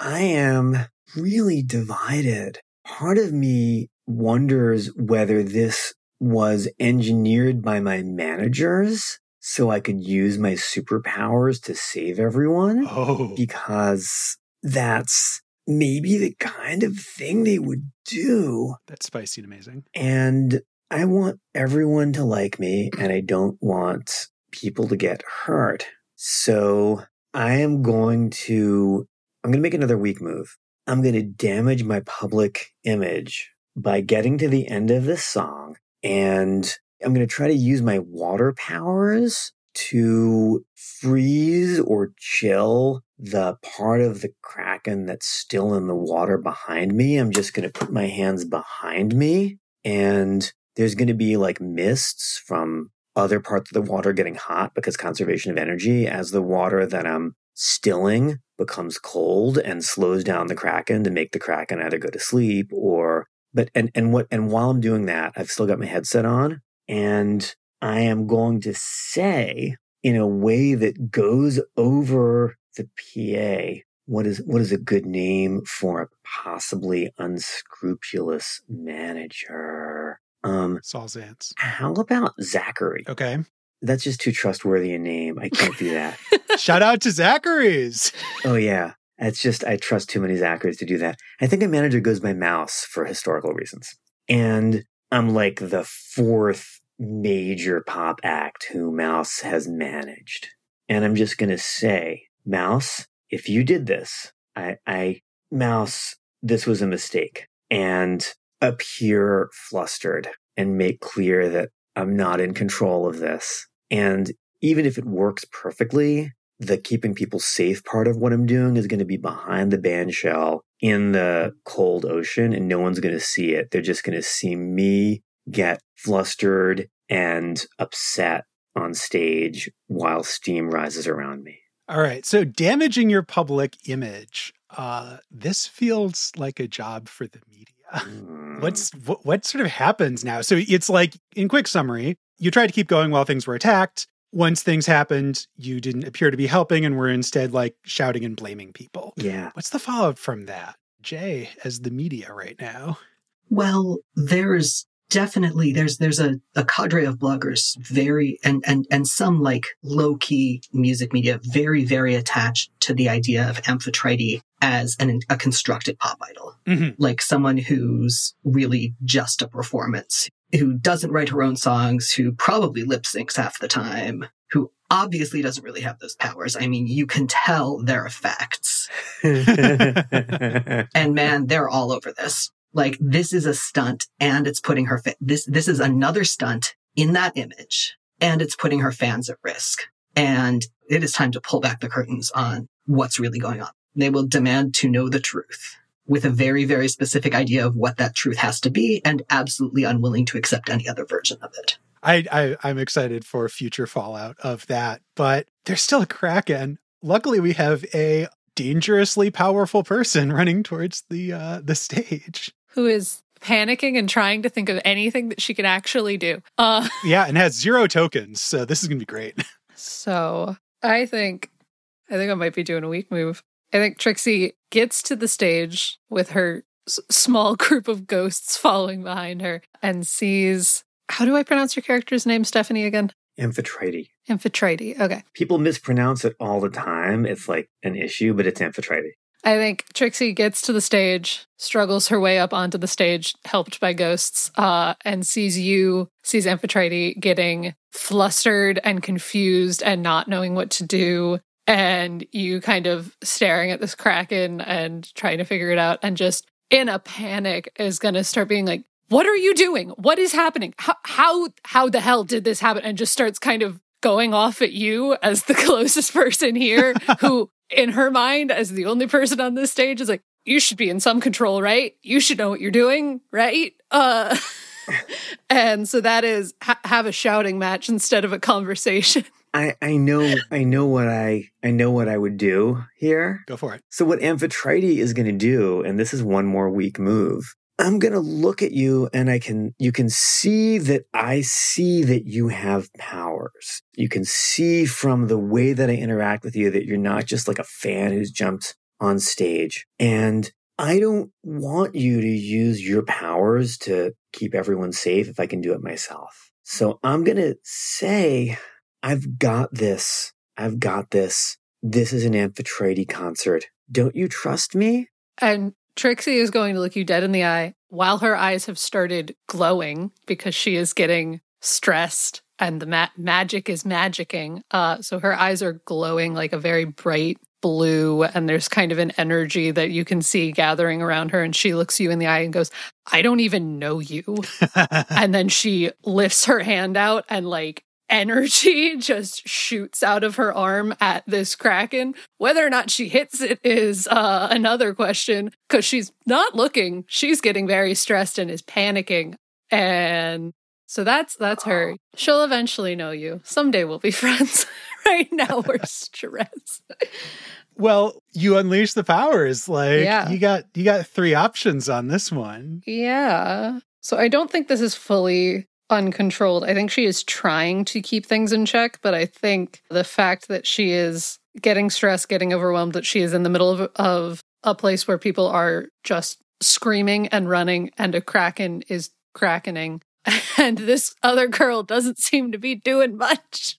I am really divided. Part of me wonders whether this was engineered by my managers so I could use my superpowers to save everyone. Oh. Because that's maybe the kind of thing they would do. That's spicy and amazing. And I want everyone to like me, and I don't want people to get hurt. So I am going to, I'm going to make another weak move. I'm going to damage my public image by getting to the end of this song and I'm going to try to use my water powers to freeze or chill the part of the kraken that's still in the water behind me. I'm just going to put my hands behind me and there's going to be like mists from other parts of the water getting hot because conservation of energy as the water that I'm stilling becomes cold and slows down the kraken to make the kraken either go to sleep or but and and what and while I'm doing that I've still got my headset on and I am going to say in a way that goes over the PA what is what is a good name for a possibly unscrupulous manager um, Saul Zantz. How about Zachary? Okay. That's just too trustworthy a name. I can't do that. Shout out to Zachary's. Oh yeah. It's just I trust too many Zacharys to do that. I think a manager goes by mouse for historical reasons. And I'm like the fourth major pop act who Mouse has managed. And I'm just gonna say, Mouse, if you did this, I I Mouse, this was a mistake. And appear flustered and make clear that I'm not in control of this. And even if it works perfectly, the keeping people safe part of what I'm doing is going to be behind the band shell in the cold ocean and no one's going to see it. They're just going to see me get flustered and upset on stage while steam rises around me. All right. So damaging your public image. Uh, this feels like a job for the media. What's what, what sort of happens now? So it's like in quick summary, you tried to keep going while things were attacked. Once things happened, you didn't appear to be helping and were instead like shouting and blaming people. Yeah. What's the follow-up from that? Jay as the media right now. Well, there's definitely there's there's a, a cadre of bloggers very and and and some like low key music media very very attached to the idea of Amphitrite as an, a constructed pop idol, mm-hmm. like someone who's really just a performance, who doesn't write her own songs, who probably lip syncs half the time, who obviously doesn't really have those powers. I mean, you can tell their effects. and man, they're all over this. Like this is a stunt and it's putting her, fa- this, this is another stunt in that image and it's putting her fans at risk. And it is time to pull back the curtains on what's really going on. They will demand to know the truth with a very, very specific idea of what that truth has to be and absolutely unwilling to accept any other version of it. I, I am excited for future fallout of that, but there's still a kraken. Luckily, we have a dangerously powerful person running towards the uh, the stage who is panicking and trying to think of anything that she could actually do. Uh, yeah, and has zero tokens, so this is gonna be great. so I think I think I might be doing a weak move. I think Trixie gets to the stage with her s- small group of ghosts following behind her and sees. How do I pronounce your character's name, Stephanie, again? Amphitrite. Amphitrite. Okay. People mispronounce it all the time. It's like an issue, but it's Amphitrite. I think Trixie gets to the stage, struggles her way up onto the stage, helped by ghosts, uh, and sees you, sees Amphitrite getting flustered and confused and not knowing what to do. And you kind of staring at this kraken and trying to figure it out, and just in a panic is going to start being like, "What are you doing? What is happening? How how how the hell did this happen?" And just starts kind of going off at you as the closest person here who in her mind as the only person on this stage is like you should be in some control right you should know what you're doing right uh and so that is ha- have a shouting match instead of a conversation I, I know I know what I I know what I would do here. Go for it. So what Amphitrite is going to do, and this is one more weak move, I'm going to look at you and I can, you can see that I see that you have powers. You can see from the way that I interact with you that you're not just like a fan who's jumped on stage. And I don't want you to use your powers to keep everyone safe if I can do it myself. So I'm going to say, I've got this. I've got this. This is an Amphitrite concert. Don't you trust me? And Trixie is going to look you dead in the eye while her eyes have started glowing because she is getting stressed and the ma- magic is magicking. Uh, so her eyes are glowing like a very bright blue, and there's kind of an energy that you can see gathering around her. And she looks you in the eye and goes, I don't even know you. and then she lifts her hand out and like energy just shoots out of her arm at this kraken. Whether or not she hits it is uh, another question because she's not looking. She's getting very stressed and is panicking. And so that's that's her. She'll eventually know you. Someday we'll be friends. right now we're stressed. Well, you unleash the powers. Like Yeah. you got you got three options on this one. Yeah. So I don't think this is fully uncontrolled. I think she is trying to keep things in check, but I think the fact that she is getting stressed, getting overwhelmed, that she is in the middle of, of a place where people are just screaming and running and a kraken is krakening. And this other girl doesn't seem to be doing much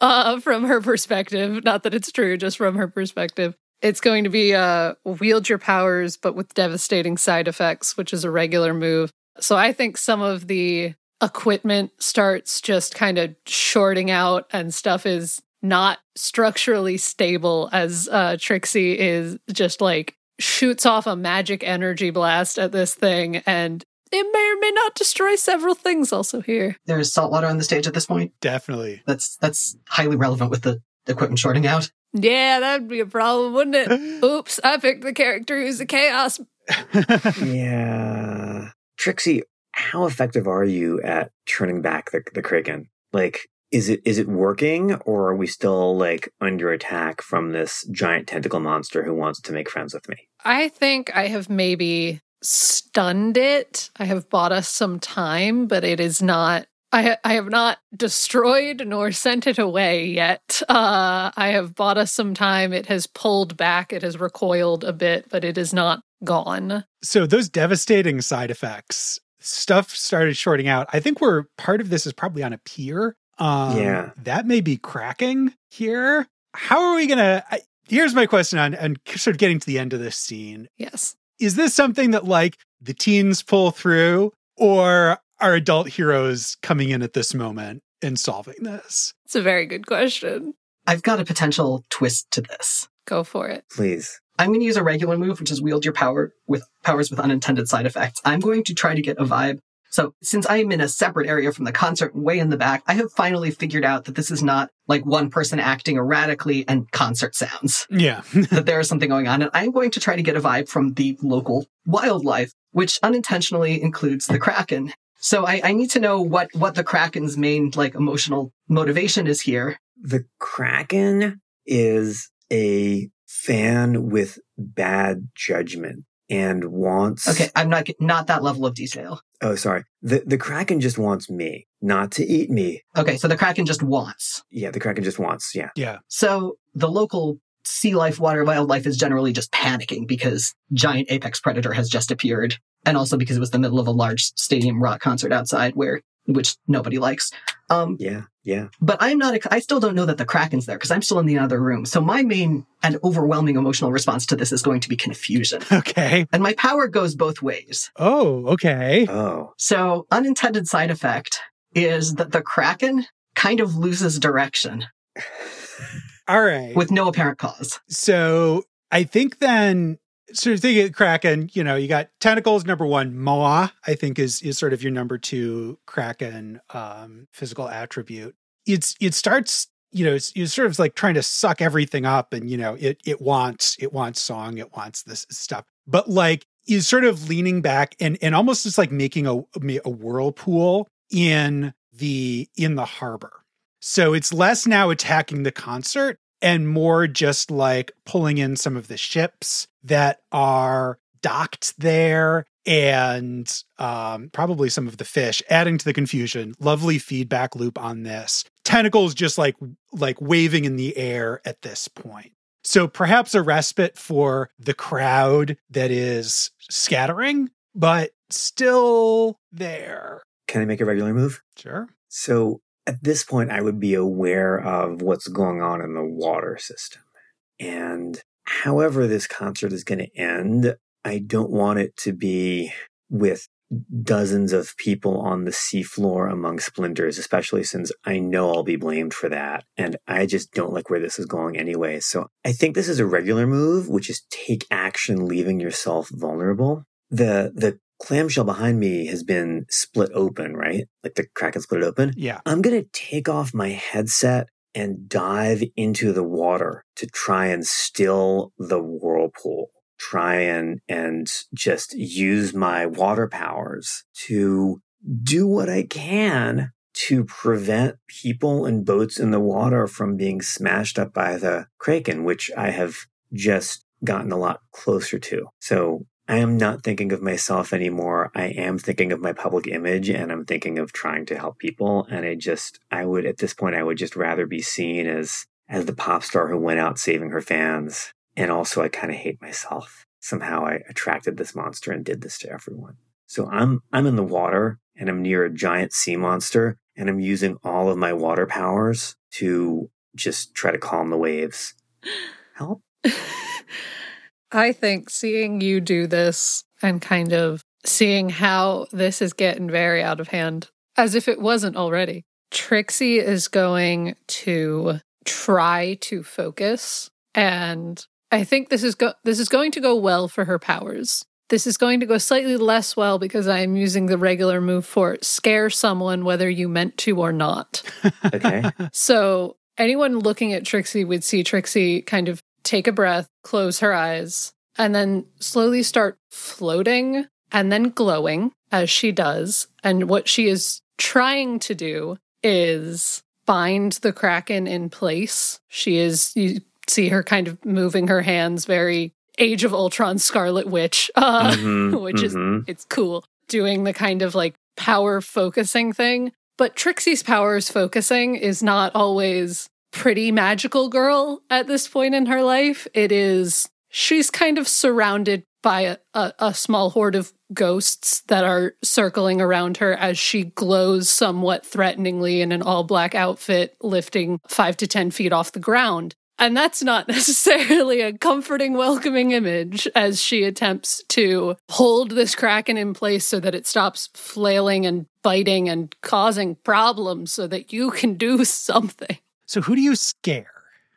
uh, from her perspective. Not that it's true, just from her perspective. It's going to be uh, wield your powers, but with devastating side effects, which is a regular move. So I think some of the equipment starts just kind of shorting out and stuff is not structurally stable as uh, Trixie is just like shoots off a magic energy blast at this thing and it may or may not destroy several things also here. There's salt water on the stage at this point. Definitely. That's that's highly relevant with the equipment shorting out. Yeah, that'd be a problem, wouldn't it? Oops, I picked the character who's a chaos. yeah. Trixie, how effective are you at turning back the, the Kraken? Like, is it is it working or are we still like under attack from this giant tentacle monster who wants to make friends with me? I think I have maybe stunned it. I have bought us some time, but it is not. I, I have not destroyed nor sent it away yet. Uh, I have bought us some time. It has pulled back. It has recoiled a bit, but it is not gone. so those devastating side effects, stuff started shorting out. I think we're part of this is probably on a pier. Um, Yeah. that may be cracking here. How are we gonna? I, here's my question on and sort of getting to the end of this scene. Yes. Is this something that like the teens pull through, or are adult heroes coming in at this moment and solving this? It's a very good question. I've got a potential twist to this. Go for it. Please. I'm going to use a regular move, which is wield your power with powers with unintended side effects. I'm going to try to get a vibe. So since I am in a separate area from the concert, way in the back, I have finally figured out that this is not like one person acting erratically and concert sounds. Yeah. that there is something going on. And I'm going to try to get a vibe from the local wildlife, which unintentionally includes the Kraken. So I, I need to know what, what the Kraken's main like emotional motivation is here. The Kraken is a fan with bad judgment and wants Okay, I'm not not that level of detail. Oh, sorry. The the Kraken just wants me, not to eat me. Okay, so the Kraken just wants. Yeah, the Kraken just wants, yeah. yeah. So the local sea life, water wildlife is generally just panicking because giant apex predator has just appeared, and also because it was the middle of a large stadium rock concert outside where which nobody likes. Um, Yeah, yeah. but I'm not. I still don't know that the Kraken's there because I'm still in the other room. So my main and overwhelming emotional response to this is going to be confusion, Okay. and my power goes both ways. Oh, okay. Oh. So unintended side effect is that the Kraken kind of loses direction All right. with no apparent cause. So I think then thinking of Kraken, you know, you got tentacles number one, Maw, I think is is sort of your number two Kraken um physical attribute. It's it starts, you know, it's, it's sort of like trying to suck everything up and you know, it it wants it wants song, it wants this stuff. But like is sort of leaning back and and almost just like making a a whirlpool in the in the harbor. So it's less now attacking the concert and more just like pulling in some of the ships that are docked there and um, probably some of the fish adding to the confusion. Lovely feedback loop on this. Tentacles just like like waving in the air at this point. So perhaps a respite for the crowd that is scattering but still there. Can I make a regular move? sure. So at this point, I would be aware of what's going on in the water system. And however this concert is going to end, I don't want it to be with dozens of people on the seafloor among splinters, especially since I know I'll be blamed for that. And I just don't like where this is going anyway. So I think this is a regular move, which is take action, leaving yourself vulnerable. The, the clamshell behind me has been split open, right? Like the Kraken split it open. Yeah. I'm going to take off my headset and dive into the water to try and still the whirlpool. Try and, and just use my water powers to do what I can to prevent people and boats in the water from being smashed up by the Kraken, which I have just gotten a lot closer to. So I am not thinking of myself anymore. I am thinking of my public image and I'm thinking of trying to help people. And I just, I would, at this point, I would just rather be seen as, as the pop star who went out saving her fans. And also, I kind of hate myself. Somehow I attracted this monster and did this to everyone. So I'm, I'm in the water and I'm near a giant sea monster and I'm using all of my water powers to just try to calm the waves. Help. I think seeing you do this and kind of seeing how this is getting very out of hand, as if it wasn't already, Trixie is going to try to focus. And I think this is go- this is going to go well for her powers. This is going to go slightly less well because I am using the regular move for scare someone whether you meant to or not. Okay. So anyone looking at Trixie would see Trixie kind of take a breath, close her eyes, and then slowly start floating and then glowing as she does. And what she is trying to do is bind the Kraken in place. She is, you see her kind of moving her hands very Age of Ultron Scarlet Witch, uh, Mhm, which is mhm. it's cool doing the kind of like power focusing thing. But Trixie's powers focusing is not always pretty magical girl at this point in her life. It is she's kind of surrounded by a, a, a small horde of ghosts that are circling around her as she glows somewhat threateningly in an all black outfit, lifting five to ten feet off the ground. And that's not necessarily a comforting, welcoming image as she attempts to hold this kraken in place so that it stops flailing and biting and causing problems so that you can do something. So who do you scare?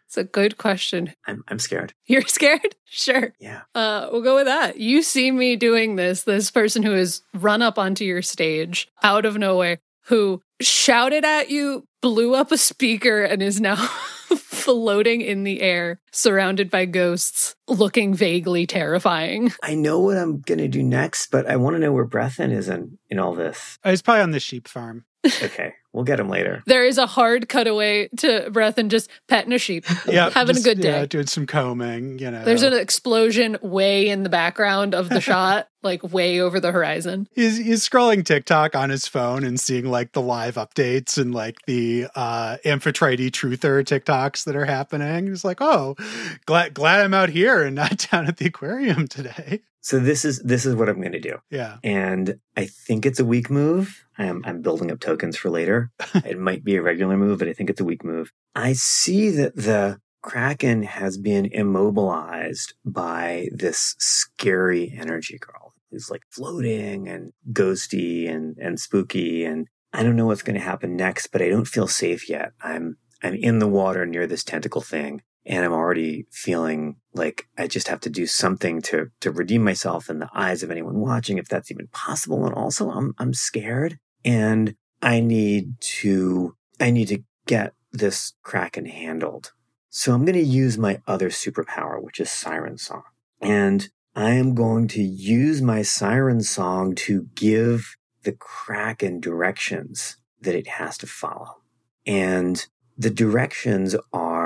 It's a good question. I'm, I'm scared. You're scared? Sure. Yeah. Uh, we'll go with that. You see me doing this, this person who has run up onto your stage out of nowhere, who shouted at you, blew up a speaker, and is now floating in the air, surrounded by ghosts, looking vaguely terrifying. I know what I'm going to do next, but I want to know where Brethyn is in, in all this. I was probably on the sheep farm. Okay. We'll get him later. There is a hard cutaway to Brethyn just petting a sheep, Yeah, having just, a good day. Yeah, doing some combing. You know, There's an explosion way in the background of the shot, like way over the horizon. he's he's scrolling TikTok on his phone and seeing like the live updates and like the uh Amphitrite truther TikToks that are happening. He's like, oh, glad glad I'm out here and not down at the aquarium today. So this is this is what I'm going to do. Yeah. And I think it's a weak move. I'm, I'm building up tokens for later. it might be a regular move, but I think it's a weak move. I see that the Kraken has been immobilized by this scary energy girl who's like floating and ghosty and, and spooky. And I don't know what's going to happen next, but I don't feel safe yet. I'm, I'm in the water near this tentacle thing and I'm already feeling like I just have to do something to to redeem myself in the eyes of anyone watching, if that's even possible. And also, I'm I'm scared, and I need to I need to get this kraken handled. So I'm going to use my other superpower, which is Siren Song, and I am going to use my Siren Song to give the kraken directions that it has to follow, and the directions are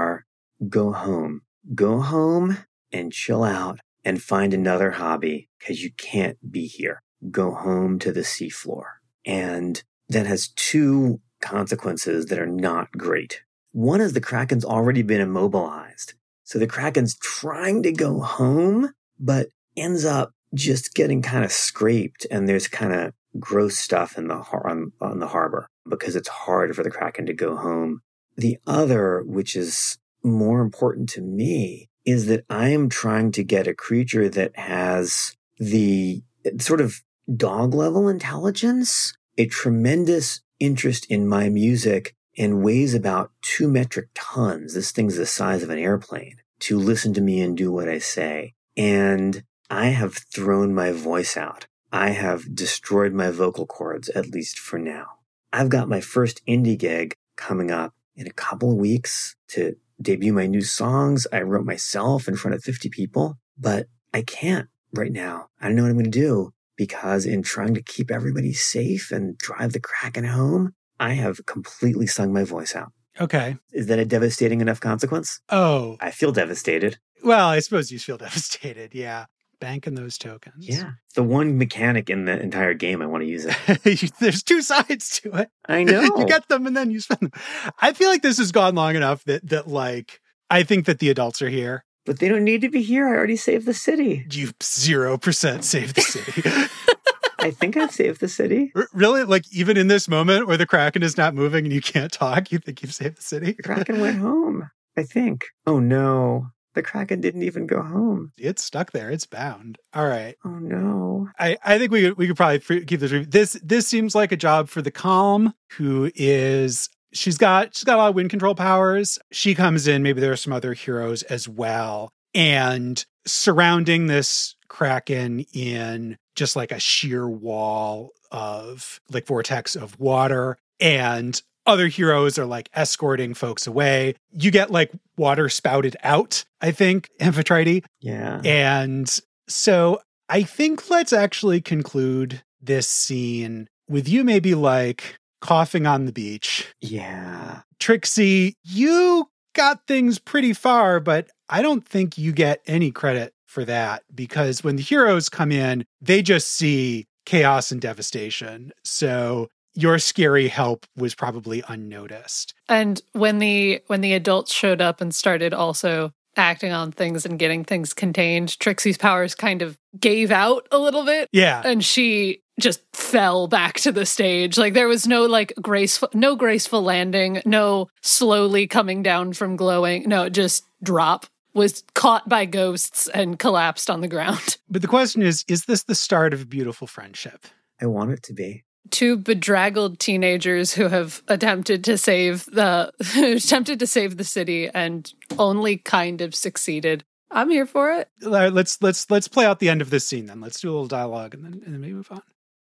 go home. Go home and chill out and find another hobby because you can't be here. Go home to the seafloor. And that has two consequences that are not great. One is the Kraken's already been immobilized. So the Kraken's trying to go home, but ends up just getting kind of scraped and there's kind of gross stuff in the har- on, on the harbor because it's hard for the Kraken to go home. The other, which is more important to me is that I am trying to get a creature that has the sort of dog level intelligence, a tremendous interest in my music, and weighs about two metric tons. This thing's the size of an airplane to listen to me and do what I say. And I have thrown my voice out I have destroyed my vocal cords, at least for now. I've got my first indie gig coming up in a couple of weeks to debut my new songs. I wrote myself in front of 50 people, but I can't right now. I don't know what I'm going to do because in trying to keep everybody safe and drive the Kraken home, I have completely sung my voice out. Okay. Is that a devastating enough consequence? Oh, I feel devastated. well, I suppose you feel devastated. Yeah. Banking those tokens. Yeah. The one mechanic in the entire game, I want to use it. There's two sides to it. I know. you get them and then you spend them. I feel like this has gone long enough that that like I think that the adults are here. but they don't need to be here. I already saved the city. You zero percent saved the city. I think I've saved the city. Really, like even in this moment where the kraken is not moving and you can't talk, you think you've saved the city? The Kraken went home. I think. Oh no. The Kraken didn't even go home. It's stuck there. It's bound. All right. Oh no. I, I think we could, we could probably keep this. This this seems like a job for the calm, who is she's got she's got a lot of wind control powers. She comes in. Maybe there are some other heroes as well, and surrounding this kraken in just like a sheer wall of like vortex of water and other heroes are like escorting folks away you get like water spouted out i think amphitrite Yeah. and so I think let's actually conclude this scene with you maybe like coughing on the beach. Yeah. Trixie, you got things pretty far, but I don't think you get any credit for that because when the heroes come in, they just see chaos and devastation. So your scary help was probably unnoticed. And when the when the adults showed up and started also acting on things and getting things contained, Trixie's powers kind of gave out a little bit Yeah. and she just fell back to the stage. Like there was no like graceful no graceful landing, no slowly coming down from glowing. No, just drop was caught by ghosts and collapsed on the ground. But the question is is this the start of a beautiful friendship? I want it to be. Two bedraggled teenagers who have attempted to save the attempted to save the city and only kind of succeeded. I'm here for it. All right, let's let's let's play out the end of this scene then. Let's do a little dialogue and then and then maybe move on.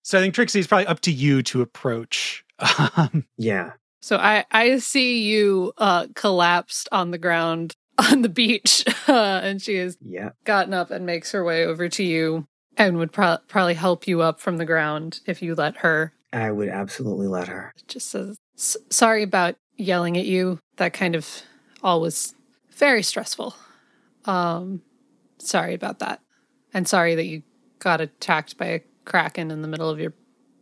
So I think Trixie is probably up to you to approach. Um, Yeah. So I I see you uh collapsed on the ground on the beach uh, and she has Yeah. gotten up and makes her way over to you and would pro- probably help you up from the ground if you let her. I would absolutely let her. just says sorry about yelling at you that kind of all was very stressful um sorry about that and sorry that you got attacked by a kraken in the middle of your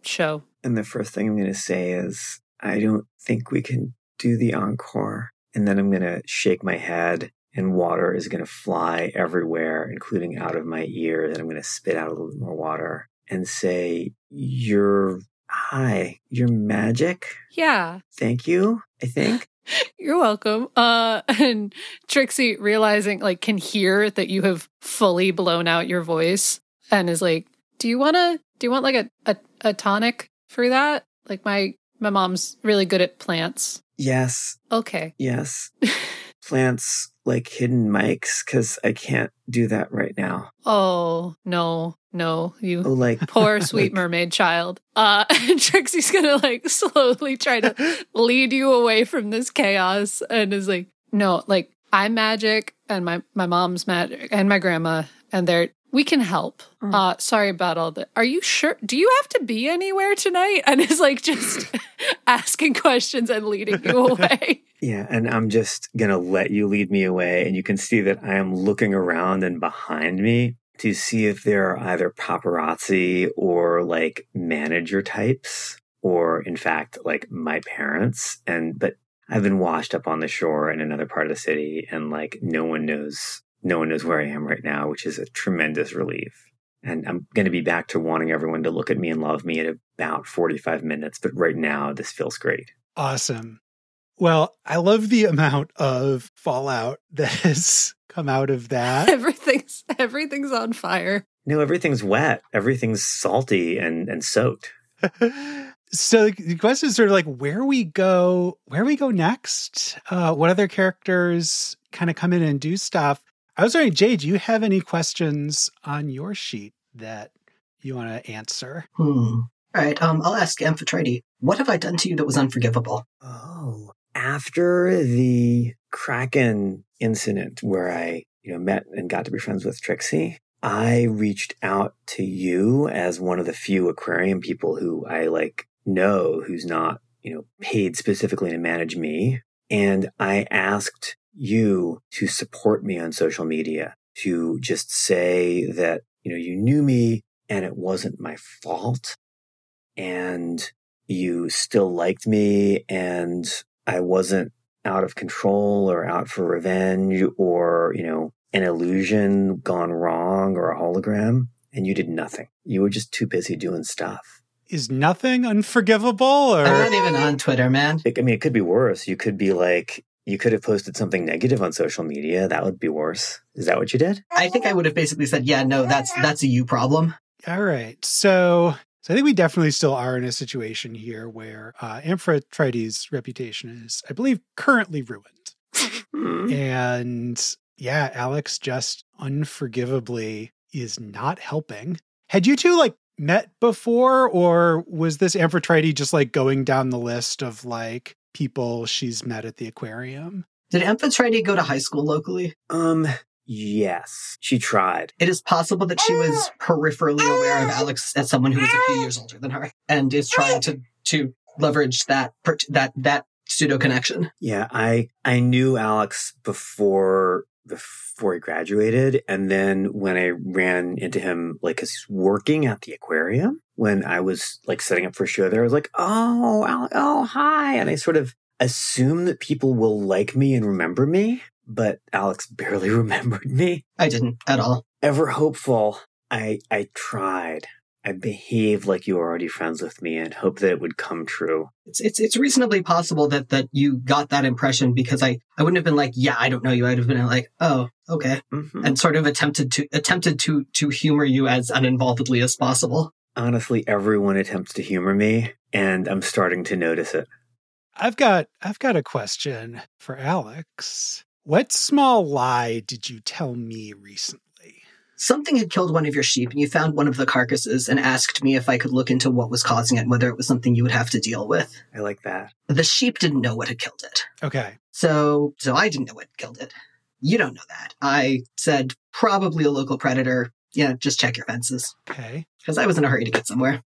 show And the first thing I'm going to say is, I don't think we can do the encore. And then I'm going to shake my head and water is going to fly everywhere, including out of my ears. And I'm going to spit out a little bit more water and say, You're, hi, you're magic. yeah Thank you, I think. you're welcome uh and trixie realizing like can hear that you have fully blown out your voice and is like do you want to do you want like a, a a tonic for that like my my mom's really good at plants yes, okay yes. Plants like hidden mics because I can't do that right now. Oh, no, no, you Oh, like poor sweet like- mermaid child. Uh and Trixie's gonna like slowly try to lead you away from this chaos and is like, no, like I'm magic and my my mom's magic and my grandma and they're we can help. Mm. Uh sorry about all that. Are you sure do you have to be anywhere tonight? And is like just asking questions and leading you away. Yeah, and I'm just gonna let you lead me away, and you can see that I am looking around and behind me to see if there are either paparazzi or like manager types, or in fact, like my parents. And but I've been washed up on the shore in another part of the city, and like no one knows, no one knows where I am right now, which is a tremendous relief. And I'm going to be back to wanting everyone to look at me and love me in about 45 minutes. But right now, this feels great. Awesome. Well, I love the amount of fallout that has come out of that. everything's everything's on fire. No, everything's wet. Everything's salty and, and soaked. so the question is sort of like where we go, where we go next. Uh, what other characters kind of come in and do stuff? I was wondering, Jay, do you have any questions on your sheet that you want to answer? Hmm. All right. Um, I'll ask Amphitrite. What have I done to you that was unforgivable? Oh, after the Kraken incident where I, you know, met and got to be friends with Trixie, I reached out to you as one of the few aquarium people who I like know who's not, you know, paid specifically to manage me. And I asked you to support me on social media, to just say that, you know, you knew me and it wasn't my fault. And you still liked me and I wasn't out of control or out for revenge or, you know, an illusion gone wrong or a hologram. And you did nothing. You were just too busy doing stuff. Is nothing unforgivable or I'm not even on Twitter, man. I mean, it could be worse. You could be like, you could have posted something negative on social media. That would be worse. Is that what you did? I think I would have basically said, yeah, no, that's that's a you problem. All right. So so I think we definitely still are in a situation here where uh, Amphitrite's reputation is, I believe, currently ruined. Hmm. And yeah, Alex just unforgivably is not helping. Had you two like met before, or was this Amphitrite just like going down the list of like people she's met at the aquarium? Did Amphitrite go to high school locally? Um, yes, she tried. It is possible that she was peripherally aware of Alex as someone who was a few years older than her and is trying to to leverage that that that pseudo connection. Yeah, I I knew Alex before before he graduated, and then when I ran into him, like, cause he's working at the aquarium. When I was like setting up for a show there, I was like, "Oh, oh, hi," and I sort of assume that people will like me and remember me, but Alex barely remembered me. I didn't at all. Ever hopeful, I I tried. I behaved like you were already friends with me and hoped that it would come true. It's it's it's reasonably possible that that you got that impression because I I wouldn't have been like, yeah, I don't know you. I'd have been like, oh, okay, Mhm. and sort of attempted to attempted to to humor you as uninvolvedly as possible. Honestly, everyone attempts to humor me, and I'm starting to notice it. I've got I've got a question for Alex. What small lie did you tell me recently? Something had killed one of your sheep, and you found one of the carcasses and asked me if I could look into what was causing it and whether it was something you would have to deal with. I like that. The sheep didn't know what had killed it. Okay. So, so I didn't know what killed it. You don't know that. I said probably a local predator. Yeah, just check your fences Okay. because I was in a hurry to get somewhere.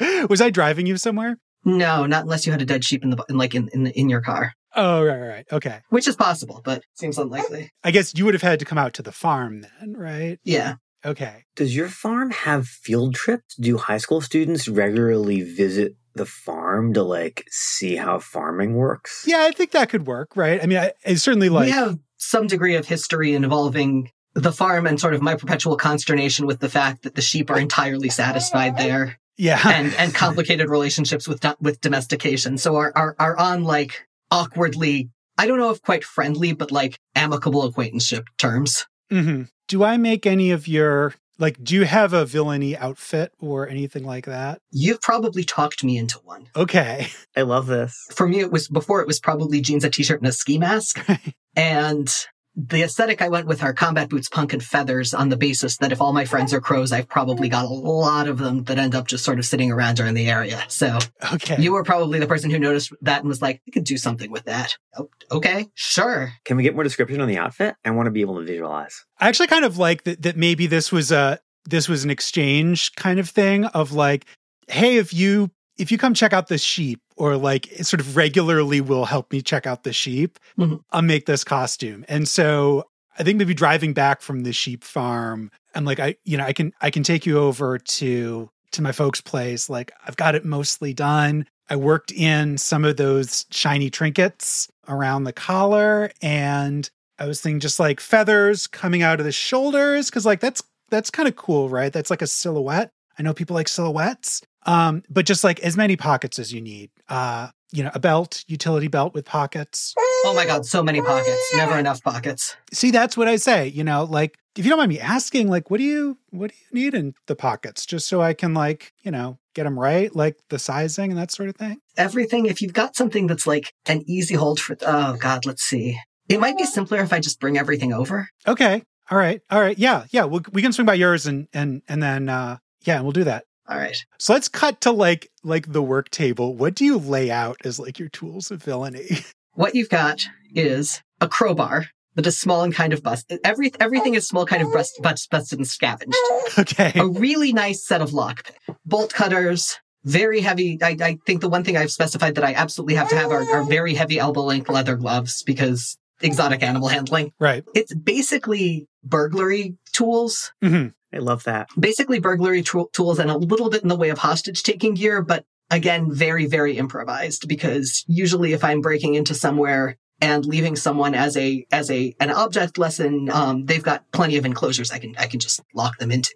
was I driving you somewhere? No, not unless you had a dead sheep in the in, like in in, in your car, Oh, right, right, right. Okay. which is possible, but seems unlikely. I guess you would have had to come out to the farm then, right? Yeah, Okay. Does your farm have field trips? Do high school students regularly visit the farm to like see how farming works? Yeah, I think that could work, right? I mean, I, I certainly like. we have some degree of history involving the farm and sort of my perpetual consternation with the fact that the sheep are entirely satisfied there yeah. and and complicated relationships with do- with domestication. So are are are on like awkwardly. I don't know if quite friendly, but like amicable acquaintanceship terms. hmm Do I make any of your like? Do you have a villainy outfit or anything like that? You've probably talked me into one. Okay. I love this. For me, it was before it was probably jeans, a t-shirt, and a ski mask. And the aesthetic I went with are combat boots, punk, and feathers on the basis that if all my friends are crows, I've probably got a lot of them that end up just sort of sitting around or in the area. So Okay. you were probably the person who noticed that and was like, I could do something with that. Oh, okay, sure. Can we get more description on the outfit? I want to be able to visualize. I actually kind of like that, that maybe this was a this was an exchange kind of thing of like, hey, if you if you come check out the sheep or like it sort of regularly will help me check out the sheep, Mhm. I'll make this costume. And so I think maybe driving back from the sheep farm and like I you know I can I can take you over to to my folks' place. Like I've got it mostly done. I worked in some of those shiny trinkets around the collar and I was thinking just like feathers coming out of the shoulders because like that's that's kind of cool, right? That's like a silhouette. I know people like silhouettes, um, but just like as many pockets as you need. Uh, you know, a belt, utility belt with pockets. Oh my god, so many pockets. Never enough pockets. See, that's what I say. You know, like if you don't mind me asking, like, what do you what do you need in the pockets, just so I can like you know get them right, like the sizing and that sort of thing. Everything, if you've got something that's like an easy hold for, oh god, let's see. It might be simpler if I just bring everything over. Okay, All right. All right. Yeah. Yeah. We'll, we can swing by yours and and and then uh yeah, we'll do that. All right. So let's cut to like like the work table. What do you lay out as like your tools of villainy? What you've got is a crowbar that is small and kind of busted. Every, everything is small, kind of bust, bust, busted and scavenged. okay. A really nice set of lock bolt cutters, very heavy. I, I think the one thing I've specified that I absolutely have to have are, are very heavy elbow length leather gloves because exotic animal handling. Right. It's basically burglary tools hmm I love that. basically burglary tool tools and a little bit in the way of hostage taking gear, but again, very, very improvised because usually if I'm breaking into somewhere and leaving someone as a, as a, an object lesson, um, they've got plenty of enclosures I can, I can just lock them into.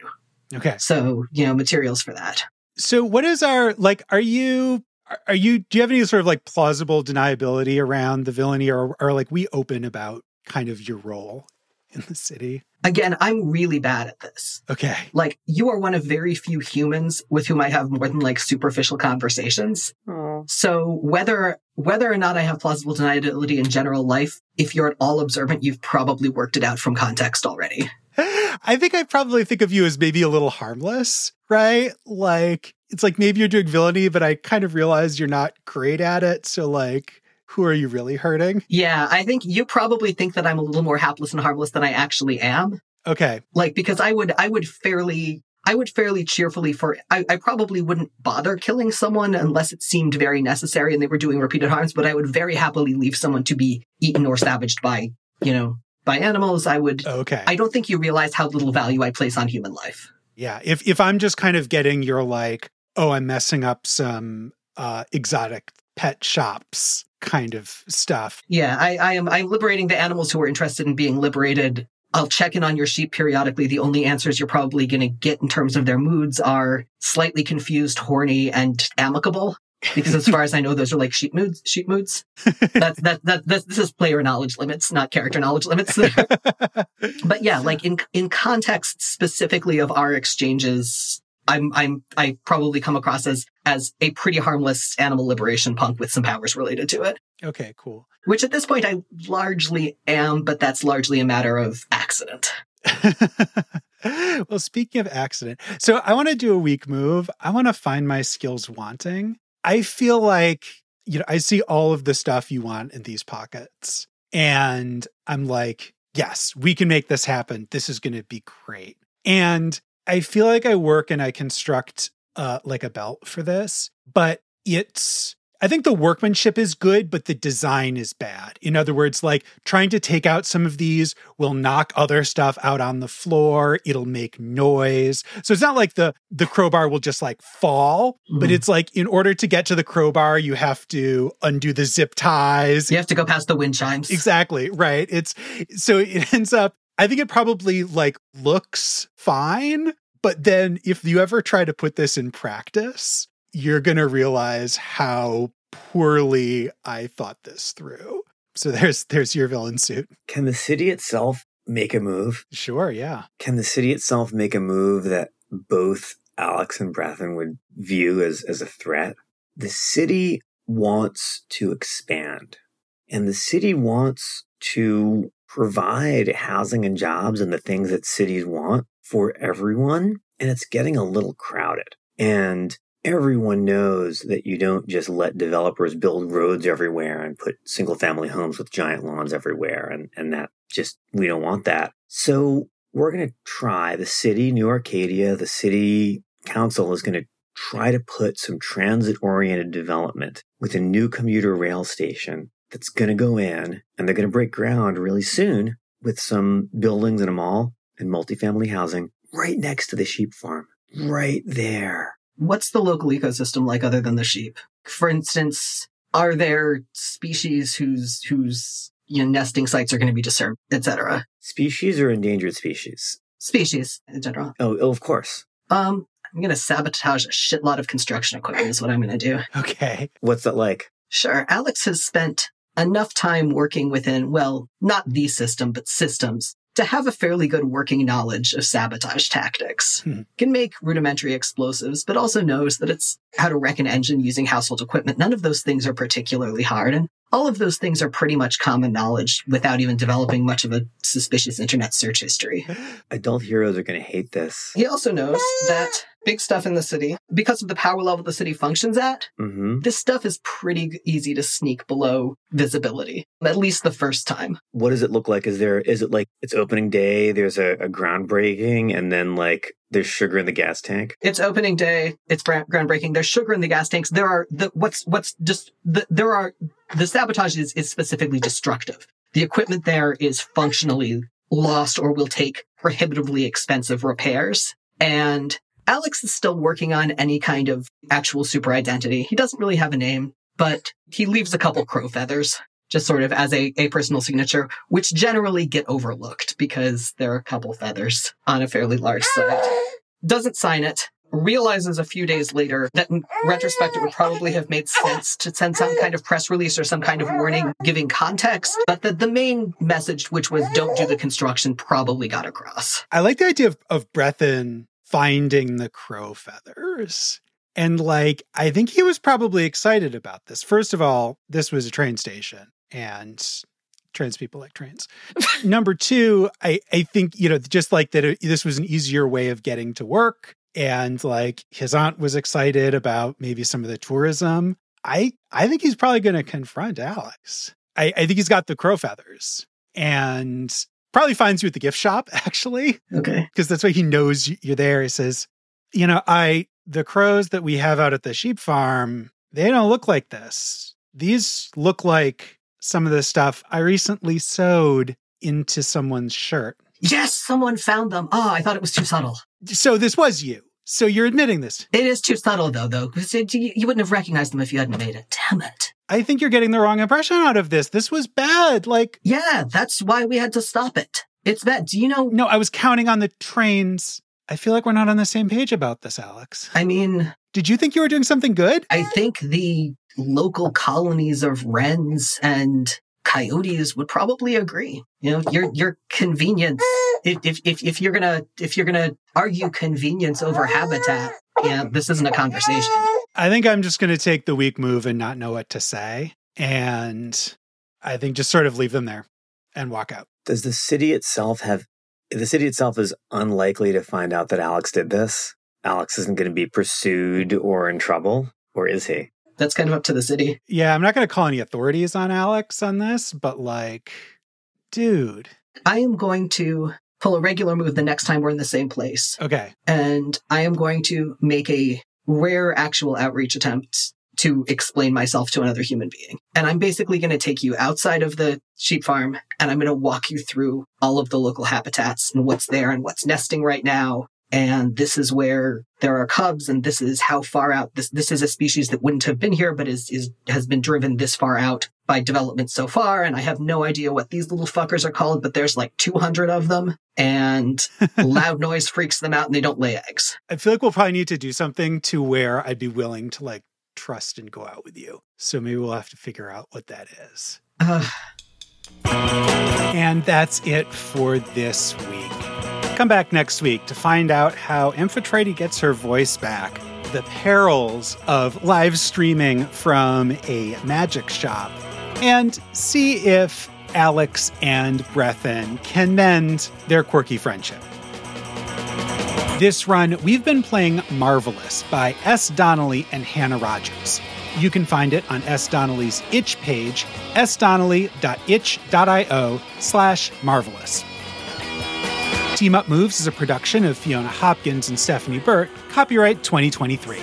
Okay. So, you know, materials for that. So what is our like are you are you do you have any sort of like plausible deniability around the villainy or are like we open about kind of your role in the city? Again, I'm really bad at this. Okay. Like, you are one of very few humans with whom I have more than like superficial conversations. Oh. So whether whether or not I have plausible deniability in general life, if you're at all observant, you've probably worked it out from context already. I think I probably think of you as maybe a little harmless, right? Like it's like maybe you're doing villainy, but I kind of realize you're not great at it. So like, who are you really hurting? Yeah, I think you probably think that I'm a little more hapless and harmless than I actually am. Okay. Like because I would I would fairly I would fairly cheerfully for I, I probably wouldn't bother killing someone unless it seemed very necessary and they were doing repeated harms, but I would very happily leave someone to be eaten or savaged by, you know, by animals. I would Okay. I don't think you realize how little value I place on human life. yeah. If if I'm just kind of getting your like, oh, I'm messing up some uh exotic pet shops kind of stuff. Yeah, I, I am. I'm liberating the animals who are interested in being liberated. I'll check in on your sheep periodically. The only answers you're probably going to get in terms of their moods are slightly confused, horny, and amicable. Because as far as I know, those are like sheep moods. Sheep moods. That's that that this is player knowledge limits, not character knowledge limits. but yeah, like in in context specifically of our exchanges, I'm I'm I probably come across as as a pretty harmless animal liberation punk with some powers related to it okay, cool. which at this point I largely am, but that's largely a matter of accident. well, speaking of accident, so I want to do a weak move. I want to find my skills wanting. I feel like, you know, I see all of the stuff you want in these pockets. And I'm like, yes, we can make this happen. This is going to be great. And I feel like I work and I construct uh, like a belt for this, but it's I think the workmanship is good, but the design is bad. In other words, like trying to take out some of these will knock other stuff out on the floor. It'll make noise. So it's not like the the crowbar will just like fall, but Mhm. it's like in order to get to the crowbar, you have to undo the zip ties. You have to go past the wind chimes. Exactly, right. It's so it ends up I think it probably like looks fine, but then if you ever try to put this in practice, you're going to realize how poorly I thought this through. So there's there's your villain suit. Can the city itself make a move? Sure, yeah. Can the city itself make a move that both Alex and Brethyn would view as, as a threat? The city wants to expand and the city wants to provide housing and jobs and the things that cities want for everyone. And it's getting a little crowded. And everyone knows that you don't just let developers build roads everywhere and put single family homes with giant lawns everywhere. And, and that just, we don't want that. So we're going to try the city, New Arcadia, the city council is going to try to put some transit oriented development with a new commuter rail station that's going to go in and they're going to break ground really soon with some buildings and a mall and multifamily housing right next to the sheep farm. Right there. What's the local ecosystem like other than the sheep? For instance, are there species whose whose you know, nesting sites are going to be disturbed, etc.? Species or endangered species? Species in general. Oh, oh of course. Um, I'm going to sabotage a shitload of construction equipment. Is what I'm going to do. Okay. What's that like? Sure. Alex has spent enough time working within, well, not the system, but systems to have a fairly good working knowledge of sabotage tactics. Hmm. Can make rudimentary explosives, but also knows that it's how to wreck an engine using household equipment. None of those things are particularly hard. And all of those things are pretty much common knowledge without even developing much of a suspicious internet search history. Adult heroes are going to hate this. He also knows that big stuff in the city, because of the power level the city functions at, hmm this stuff is pretty easy to sneak below visibility, at least the first time. What does it look like? Is there, is it like it's opening day, there's a, a groundbreaking, and then like there's sugar in the gas tank? It's opening day. It's groundbreaking. There's sugar in the gas tanks. There are the what's what's just the, there are the sabotage is, is specifically destructive. The equipment there is functionally lost or will take prohibitively expensive repairs. And Alex is still working on any kind of actual super identity. He doesn't really have a name, but he leaves a couple crow feathers just sort of as a, a personal signature, which generally get overlooked because there are a couple feathers on a fairly large site. Doesn't sign it. Realizes a few days later that in retrospect it would probably have made sense to send some kind of press release or some kind of warning giving context, but that the main message, which was don't do the construction, probably got across. I like the idea of, of Brethyn finding the crow feathers. And like, I think he was probably excited about this. First of all, this was a train station and trans people like trains. Number two, I, I think, you know, just like that, it, this was an easier way of getting to work. And like his aunt was excited about maybe some of the tourism. I, I think he's probably going to confront Alex. I, I think he's got the crow feathers and probably finds you at the gift shop, actually Okay. because that's why he knows you're there. He says, "You know, I the crows that we have out at the sheep farm, they don't look like this. These look like some of the stuff I recently sewed into someone's shirt. Yes, someone found them. Oh, I thought it was too subtle. So this was you. So you're admitting this. It is too subtle, though, though, because you, you wouldn't have recognized them if you hadn't made it. Damn it. I think you're getting the wrong impression out of this. This was bad. Like, Yeah, that's why we had to stop it. It's bad. Do you know? no, I was counting on the trains. I feel like we're not on the same page about this, Alex. I mean, Did you think you were doing something good? I think the local colonies of wrens and coyotes would probably agree. You know, your your convenience. If if if, if you're gonna if you're gonna argue convenience over habitat, yeah, this isn't a conversation. I think I'm just going to take the weak move and not know what to say. And I think just sort of leave them there and walk out. Does the city itself have, the city itself is unlikely to find out that Alex did this? Alex isn't going to be pursued or in trouble, or is he? That's kind of up to the city. Yeah, I'm not going to call any authorities on Alex on this, but like, dude. I am going to pull a regular move the next time we're in the same place. Okay. and I am going to make a rare actual outreach attempt to explain myself to another human being. And I'm basically going to take you outside of the sheep farm and I'm going to walk you through all of the local habitats and what's there and what's nesting right now. And this is where there are cubs and this is how far out this, this is a species that wouldn't have been here, but is, is, has been driven this far out by development so far. And I have no idea what these little fuckers are called, but there's like 200 of them and loud noise freaks them out and they don't lay eggs. I feel like we'll probably need to do something to where I'd be willing to like trust and go out with you. So maybe we'll have to figure out what that is. Ugh. And that's it for this week. Come back next week to find out how Amphitrite gets her voice back, the perils of live streaming from a magic shop, and see if Alex and Brethyn can mend their quirky friendship. This run, we've been playing Marvelous by S. Donnelly and Hannah Rogers. You can find it on S. Donnelly's itch page, sdonnelly.itch.io slash marvelous. Team Up Moves is a production of Fiona Hopkins and Stephanie Burt, copyright 2023.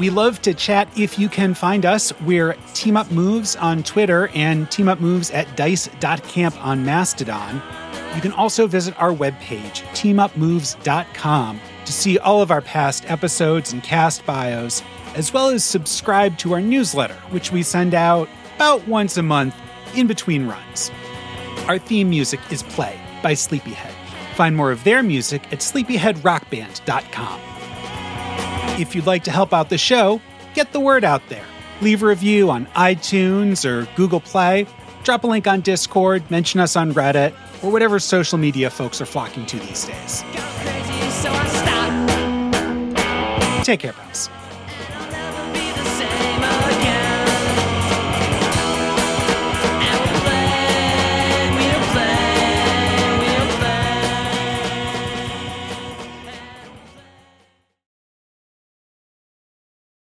We love to chat if you can find us. We're Team Up Moves on Twitter and Team Up Moves at dice.camp on Mastodon. You can also visit our webpage, teamupmoves.com, to see all of our past episodes and cast bios, as well as subscribe to our newsletter, which we send out about once a month in between runs. Our theme music is Play by Sleepyhead. Find more of their music at sleepyheadrockband.com. If you'd like to help out the show, get the word out there. Leave a review on iTunes or Google Play, drop a link on Discord, mention us on Reddit, or whatever social media folks are flocking to these days. Take care, pals.